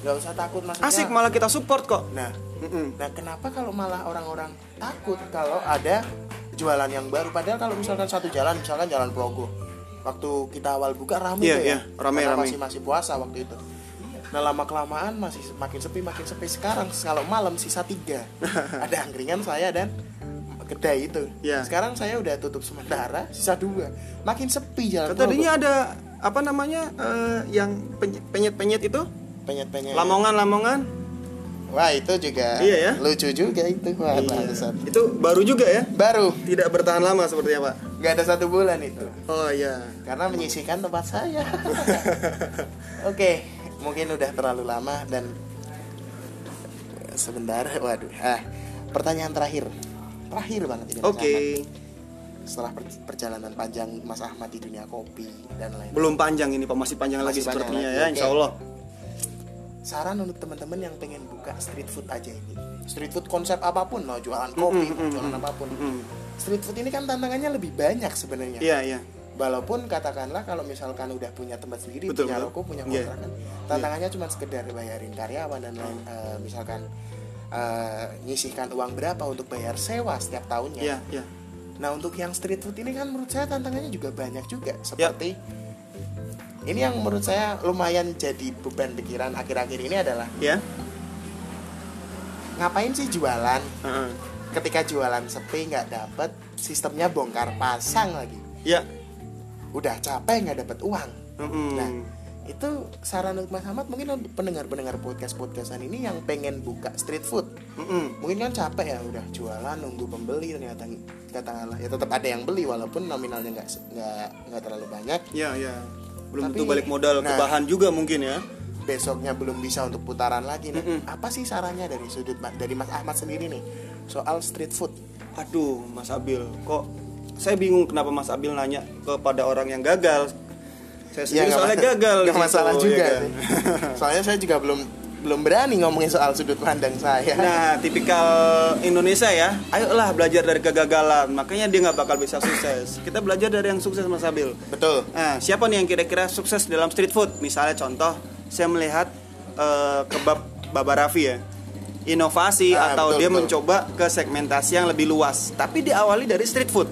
Speaker 1: nggak usah takut maksudnya
Speaker 2: Asik malah kita support kok.
Speaker 1: nah
Speaker 2: Mm-mm.
Speaker 1: nah kenapa kalau malah orang-orang takut kalau ada jualan yang baru padahal kalau misalkan satu jalan misalkan jalan Progo waktu kita awal buka ramai
Speaker 2: Iya,
Speaker 1: tuh ya
Speaker 2: iya, ramai,
Speaker 1: Karena
Speaker 2: ramai.
Speaker 1: masih masih puasa waktu itu nah lama kelamaan masih makin sepi makin sepi sekarang kalau malam sisa tiga (laughs) ada angkringan saya dan kedai itu
Speaker 2: Iya.
Speaker 1: sekarang saya udah tutup sementara sisa dua makin sepi jalan
Speaker 2: Tadinya ada apa namanya eh, yang penyet-penyet itu?
Speaker 1: penyet-penyet
Speaker 2: Lamongan-lamongan.
Speaker 1: wah itu juga
Speaker 2: Iya ya.
Speaker 1: lucu juga itu wah
Speaker 2: Iya.
Speaker 1: pantesan.
Speaker 2: Itu baru juga ya?
Speaker 1: baru
Speaker 2: Tidak bertahan lama sepertinya, Pak.
Speaker 1: nggak ada satu bulan itu
Speaker 2: Oh iya.
Speaker 1: karena menyisihkan tempat saya. (laughs) Oke, mungkin udah terlalu lama dan sebentar, waduh. Ah, pertanyaan terakhir, terakhir banget ini.
Speaker 2: Oke.
Speaker 1: Ahmad. Setelah per- perjalanan panjang Mas Ahmad di dunia kopi dan lain.
Speaker 2: Belum panjang ini, Pak. Masih panjang lagi
Speaker 1: Masih panjang
Speaker 2: sepertinya
Speaker 1: lagi,
Speaker 2: ya,
Speaker 1: oke.
Speaker 2: Insya Allah.
Speaker 1: Saran untuk teman-teman yang pengen buka street food aja ini. Street food konsep apa pun, mau jualan kopi, mau jualan apa pun. Street food ini kan tantangannya lebih banyak sebenarnya.
Speaker 2: Iya, iya.
Speaker 1: Walaupun katakanlah kalau misalkan udah punya tempat sendiri,
Speaker 2: Betul,
Speaker 1: punya
Speaker 2: betul.
Speaker 1: ruko, punya
Speaker 2: Iya.
Speaker 1: kontrakan, tantangannya cuma sekedar bayarin karyawan dan lain eh, misalkan eh, nyisihkan uang berapa untuk bayar sewa setiap tahunnya.
Speaker 2: Iya, iya.
Speaker 1: Nah, untuk yang street food ini kan menurut saya tantangannya juga banyak juga
Speaker 2: Ya.
Speaker 1: seperti ini yang menurut saya lumayan jadi beban pikiran akhir-akhir ini adalah
Speaker 2: Ya.
Speaker 1: ngapain sih jualan
Speaker 2: Heeh.
Speaker 1: ketika jualan sepi nggak dapet sistemnya bongkar pasang lagi
Speaker 2: Ya.
Speaker 1: udah capek nggak dapet uang
Speaker 2: Mm-mm.
Speaker 1: Nah, itu saran untuk Mas Ahmad mungkin untuk pendengar-pendengar podcast-podcastan ini yang pengen buka street food.
Speaker 2: Mm-mm.
Speaker 1: Mungkin kan capek ya udah jualan nunggu pembeli ternyata katakanlah ya tetap ada yang beli walaupun nominalnya nggak nggak nggak terlalu banyak.
Speaker 2: Ya, ya. Belum tentu balik modal ke
Speaker 1: nah.
Speaker 2: bahan juga mungkin ya.
Speaker 1: Besoknya belum bisa untuk putaran lagi. Nah, apa sih sarannya dari sudut dari Mas Ahmad sendiri nih soal street food?
Speaker 2: Aduh, Mas Abil, kok saya bingung kenapa Mas Abil nanya kepada orang yang gagal. Saya sendiri
Speaker 1: Ya,
Speaker 2: soalnya gagal situ,
Speaker 1: masalah
Speaker 2: ya
Speaker 1: juga
Speaker 2: kan?
Speaker 1: sih. (laughs) Soalnya saya juga belum belum berani ngomongin soal sudut pandang saya.
Speaker 2: Nah, tipikal Indonesia ya. Ayolah belajar dari kegagalan. Makanya dia nggak bakal bisa sukses. Kita belajar dari yang sukses Mas Abil.
Speaker 1: Betul.
Speaker 2: Nah, siapa nih yang kira-kira sukses dalam street food? Misalnya contoh, saya melihat eh, kebab Baba Raffi ya. Inovasi
Speaker 1: Ah,
Speaker 2: atau
Speaker 1: betul,
Speaker 2: dia
Speaker 1: betul.
Speaker 2: mencoba ke segmentasi yang lebih luas. Tapi diawali dari street food.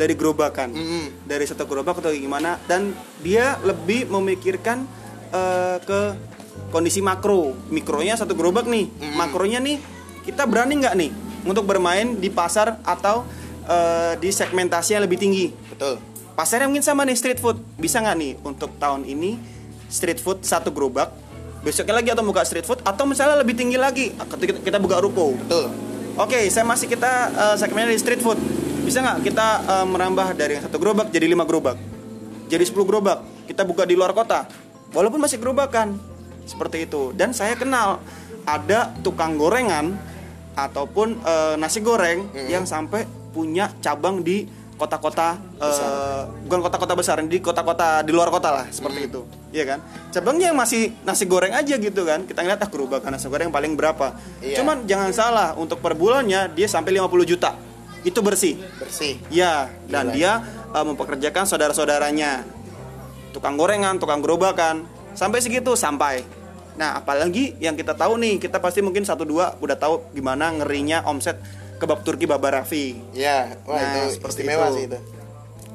Speaker 2: Dari gerobakan.
Speaker 1: Mm-mm.
Speaker 2: Dari satu gerobak atau gimana dan dia lebih memikirkan eh, ke kondisi makro. Mikronya satu gerobak nih. Makronya nih kita berani nggak nih untuk bermain di pasar atau eh, di segmentasi yang lebih tinggi
Speaker 1: Betul.
Speaker 2: pasarnya mungkin sama nih street food bisa nggak nih untuk tahun ini street food satu gerobak besoknya lagi atau buka street food atau misalnya lebih tinggi lagi ketika kita buka ruko
Speaker 1: Betul.
Speaker 2: oke saya masih kita eh, segmennya di street food bisa nggak kita eh, merambah dari yang satu gerobak jadi lima gerobak? Jadi 10 gerobak. Kita buka di luar kota. Walaupun masih gerobakan. Seperti itu. Dan saya kenal ada tukang gorengan ataupun eh, nasi goreng yang sampai punya cabang di kota-kota eh, bukan kota-kota besar di kota-kota di luar kota lah seperti itu. Iya kan? Cabangnya yang masih nasi goreng aja gitu kan. Kita ngeliat ah gerobakan nasi goreng paling berapa?
Speaker 1: Iya.
Speaker 2: cuman jangan salah untuk per bulannya dia sampai 50 juta itu bersih
Speaker 1: Bersih.
Speaker 2: Ya, dan
Speaker 1: Gila.
Speaker 2: dia uh, mempekerjakan saudara-saudaranya. Tukang gorengan, tukang gerobakan, sampai segitu sampai. Nah, apalagi yang kita tahu nih, kita pasti mungkin satu dua udah tahu gimana ngerinya omset kebab Turki Baba Raffi.
Speaker 1: Ya, wah
Speaker 2: Nah,
Speaker 1: itu
Speaker 2: seperti
Speaker 1: istimewa
Speaker 2: itu.
Speaker 1: sih itu.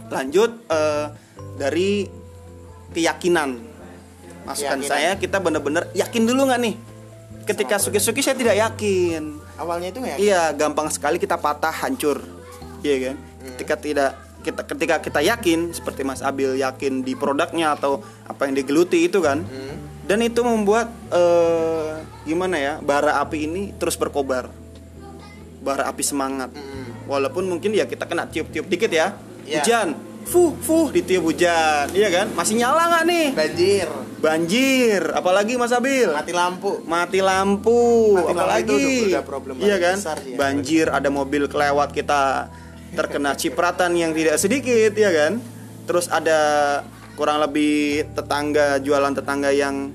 Speaker 2: Lanjut eh, dari keyakinan. Masukan
Speaker 1: Keyakinan.
Speaker 2: saya kita bener-bener yakin dulu nggak nih? Ketika suki-suki saya tidak yakin.
Speaker 1: Awalnya itu ya.
Speaker 2: Iya, gampang sekali kita patah, hancur. Iya kan? Ketika tidak kita ketika kita yakin seperti Mas Abil yakin di produknya atau apa yang digeluti itu kan. dan itu membuat eh, gimana ya bara api ini terus berkobar bara api semangat walaupun mungkin ya kita kena tiup-tiup dikit ya
Speaker 1: Iya.
Speaker 2: hujan fuh fuh ditiup hujan. Iya kan? Masih nyala nggak nih?
Speaker 1: Banjir,
Speaker 2: banjir. Apalagi Mas Abil?
Speaker 1: Mati lampu.
Speaker 2: mati lampu.
Speaker 1: Mati lampu
Speaker 2: apalagi?
Speaker 1: itu udah-
Speaker 2: iya kan?
Speaker 1: besar ya.
Speaker 2: banjir ada mobil kelewat kita terkena (laughs) cipratan yang tidak sedikit ya kan? Terus ada kurang lebih tetangga jualan tetangga yang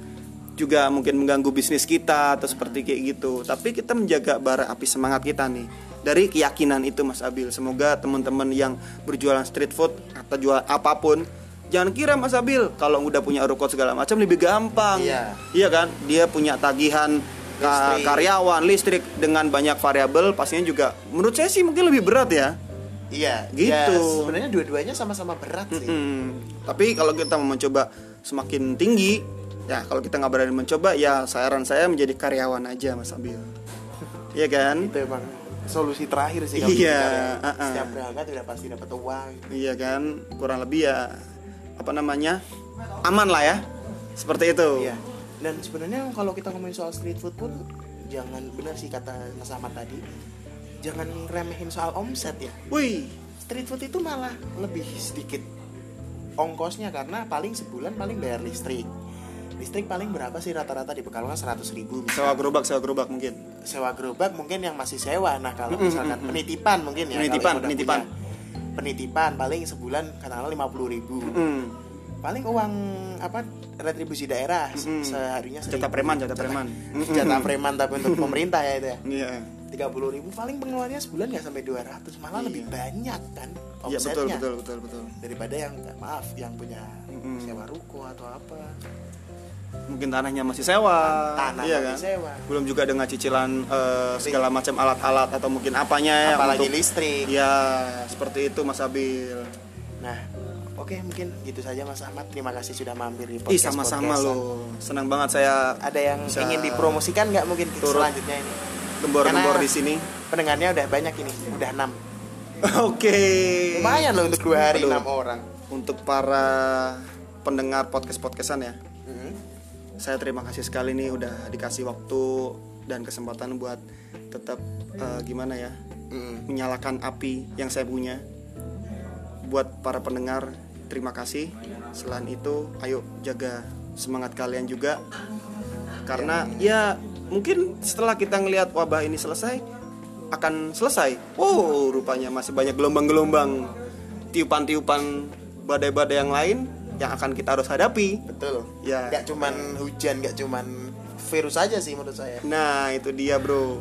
Speaker 2: juga mungkin mengganggu bisnis kita atau seperti kayak gitu. Tapi kita menjaga bara api semangat kita nih dari keyakinan itu Mas Abil semoga teman-teman yang berjualan street food atau jual apa pun jangan kira Mas Abil kalau udah punya ruko segala macam lebih gampang
Speaker 1: Iya.
Speaker 2: Iya kan? Dia punya tagihan
Speaker 1: Listrik.
Speaker 2: karyawan listrik dengan banyak variabel pastinya juga menurut saya sih mungkin lebih berat ya.
Speaker 1: Iya,
Speaker 2: Gitu.
Speaker 1: ya, sebenarnya dua-duanya sama-sama berat sih.
Speaker 2: Hmm, Tapi kalau kita mau mencoba semakin tinggi, ya kalau kita nggak berani mencoba, ya saran saya menjadi karyawan aja Mas Abil. Iya kan?
Speaker 1: Itu emang solusi terakhir sih kalau
Speaker 2: Iya,
Speaker 1: ya.
Speaker 2: uh-uh.
Speaker 1: Setiap berangkat udah pasti dapat uang.
Speaker 2: Iya kan? Kurang lebih ya apa namanya? Aman lah ya. Seperti itu.
Speaker 1: Iya. Dan sebenarnya kalau kita ngomongin soal street food pun jangan benar sih kata Mas Ahmad tadi. Jangan remehin soal omset ya.
Speaker 2: Wih,
Speaker 1: Street food itu malah lebih sedikit ongkosnya karena paling sebulan paling bayar listrik. Listrik paling berapa sih rata-rata di Pekalongan 100 ribu
Speaker 2: sewa gerobak, sewa gerobak mungkin.
Speaker 1: Sewa gerobak mungkin yang masih sewa nah kalau misalkan penitipan mungkin ya
Speaker 2: Penitipan, penitipan.
Speaker 1: punya penitipan paling sebulan katakanlah lima puluh ribu
Speaker 2: Hmm.
Speaker 1: paling uang apa retribusi daerah se-
Speaker 2: Mm-mm.
Speaker 1: seharinya
Speaker 2: Jatah preman, jatah preman. (laughs)
Speaker 1: jatah preman tapi untuk pemerintah ya itu ya
Speaker 2: Iya.
Speaker 1: tiga puluh ribu paling pengeluarannya sebulan nggak sampai 200 malah lebih banyak kan
Speaker 2: Iya betul
Speaker 1: omsetnya
Speaker 2: betul betul betul.
Speaker 1: daripada yang maaf yang punya
Speaker 2: Mm-mm.
Speaker 1: sewa ruko atau apa
Speaker 2: Mungkin tanahnya masih sewa.
Speaker 1: tanah
Speaker 2: iya kan?
Speaker 1: sewa
Speaker 2: Belum juga dengan cicilan eh, segala macam alat-alat atau mungkin apanya ya
Speaker 1: apalagi
Speaker 2: untuk-
Speaker 1: listrik
Speaker 2: Ya, seperti itu Mas Abil.
Speaker 1: Nah, oke mungkin gitu saja Mas Ahmad. Terima kasih sudah mampir di
Speaker 2: Ih,
Speaker 1: podcast.
Speaker 2: sama-sama loh. Senang banget saya
Speaker 1: Ada yang
Speaker 2: Bisa
Speaker 1: ingin dipromosikan nggak mungkin
Speaker 2: turut.
Speaker 1: selanjutnya ini?
Speaker 2: gembor-gembor di sini.
Speaker 1: Pendengarnya udah banyak ini, udah enam. (laughs)
Speaker 2: Oke.
Speaker 1: Lumayan loh untuk dua hari
Speaker 2: Aduh.
Speaker 1: enam orang.
Speaker 2: Untuk para pendengar podcast-podcastan ya. Saya terima kasih sekali nih udah dikasih waktu dan kesempatan buat tetap eh, gimana ya?
Speaker 1: Hmm.
Speaker 2: menyalakan api yang saya punya. Buat para pendengar, terima kasih. Selain itu, ayo jaga semangat kalian juga. Karena ya mungkin setelah kita ngelihat wabah ini selesai akan selesai. Oh, rupanya masih banyak gelombang-gelombang tiupan-tiupan badai-badai yang lain yang akan kita harus hadapi.
Speaker 1: Betul.
Speaker 2: Ya.
Speaker 1: Nggak cuman hujan, nggak cuman virus aja sih menurut saya.
Speaker 2: Nah, itu dia, Bro.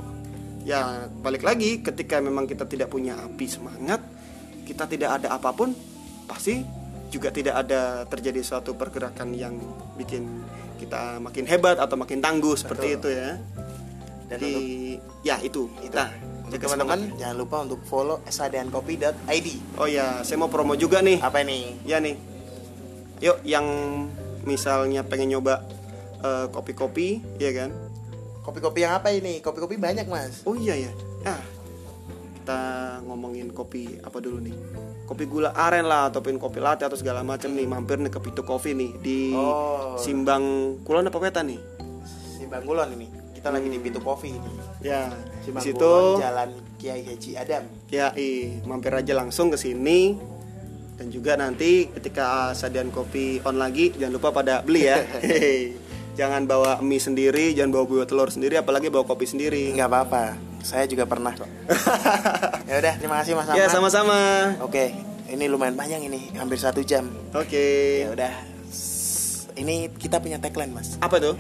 Speaker 2: Ya, balik lagi ketika memang kita tidak punya api semangat, kita tidak ada apa pun, pasti juga tidak ada terjadi suatu pergerakan yang bikin kita makin hebat atau makin tangguh seperti itu ya.
Speaker 1: Dan
Speaker 2: Jadi, ya itu.
Speaker 1: Itu.
Speaker 2: Nah,
Speaker 1: Untuk teman-teman jangan lupa untuk follow sadeankopi.id.
Speaker 2: Oh ya, saya mau promo juga nih.
Speaker 1: Apa ini?
Speaker 2: Ya nih. Yuk yang misalnya pengen nyoba eh, kopi-kopi, ya kan?
Speaker 1: Kopi-kopi yang apa ini? Kopi-kopi banyak mas.
Speaker 2: Oh iya ya. Nah, kita ngomongin kopi apa dulu nih? Kopi gula aren lah ataupun kopi latte atau segala macam nih. Mampir nih ke Pitu Coffee nih di
Speaker 1: Oh.
Speaker 2: Simbang Kulon apa Wetan nih?
Speaker 1: Simbang Kulon ini. Kita lagi di Pitu Coffee ini.
Speaker 2: Ya, di
Speaker 1: Simbang
Speaker 2: situ
Speaker 1: Kulon, Jalan Kiai Haji Adam.
Speaker 2: ya i, mampir aja langsung ke sini. Dan juga nanti ketika sadian kopi on lagi jangan lupa pada beli ya. (laughs) Jangan bawa mie sendiri, jangan bawa buah telur sendiri apalagi bawa kopi sendiri.
Speaker 1: Nggak apa-apa. Saya juga pernah kok. (laughs) ya udah, terima kasih Mas Ahmad.
Speaker 2: ya sama-sama.
Speaker 1: Oke, ini lumayan panjang ini, hampir satu jam.
Speaker 2: Oke.
Speaker 1: Ya udah. Ini kita punya tagline Mas.
Speaker 2: Apa tuh?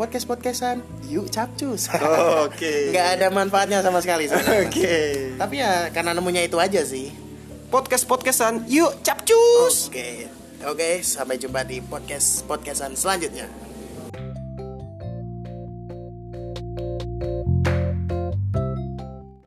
Speaker 1: Podcast podcastan, yuk capcus. (laughs)
Speaker 2: Oke.
Speaker 1: Nggak ada manfaatnya sama sekali.
Speaker 2: Oke.
Speaker 1: Tapi ya karena nemunya itu aja sih.
Speaker 2: Podcast podcastan, yuk capcus.
Speaker 1: Oke. Oke, sampai jumpa di podcast podcastan selanjutnya.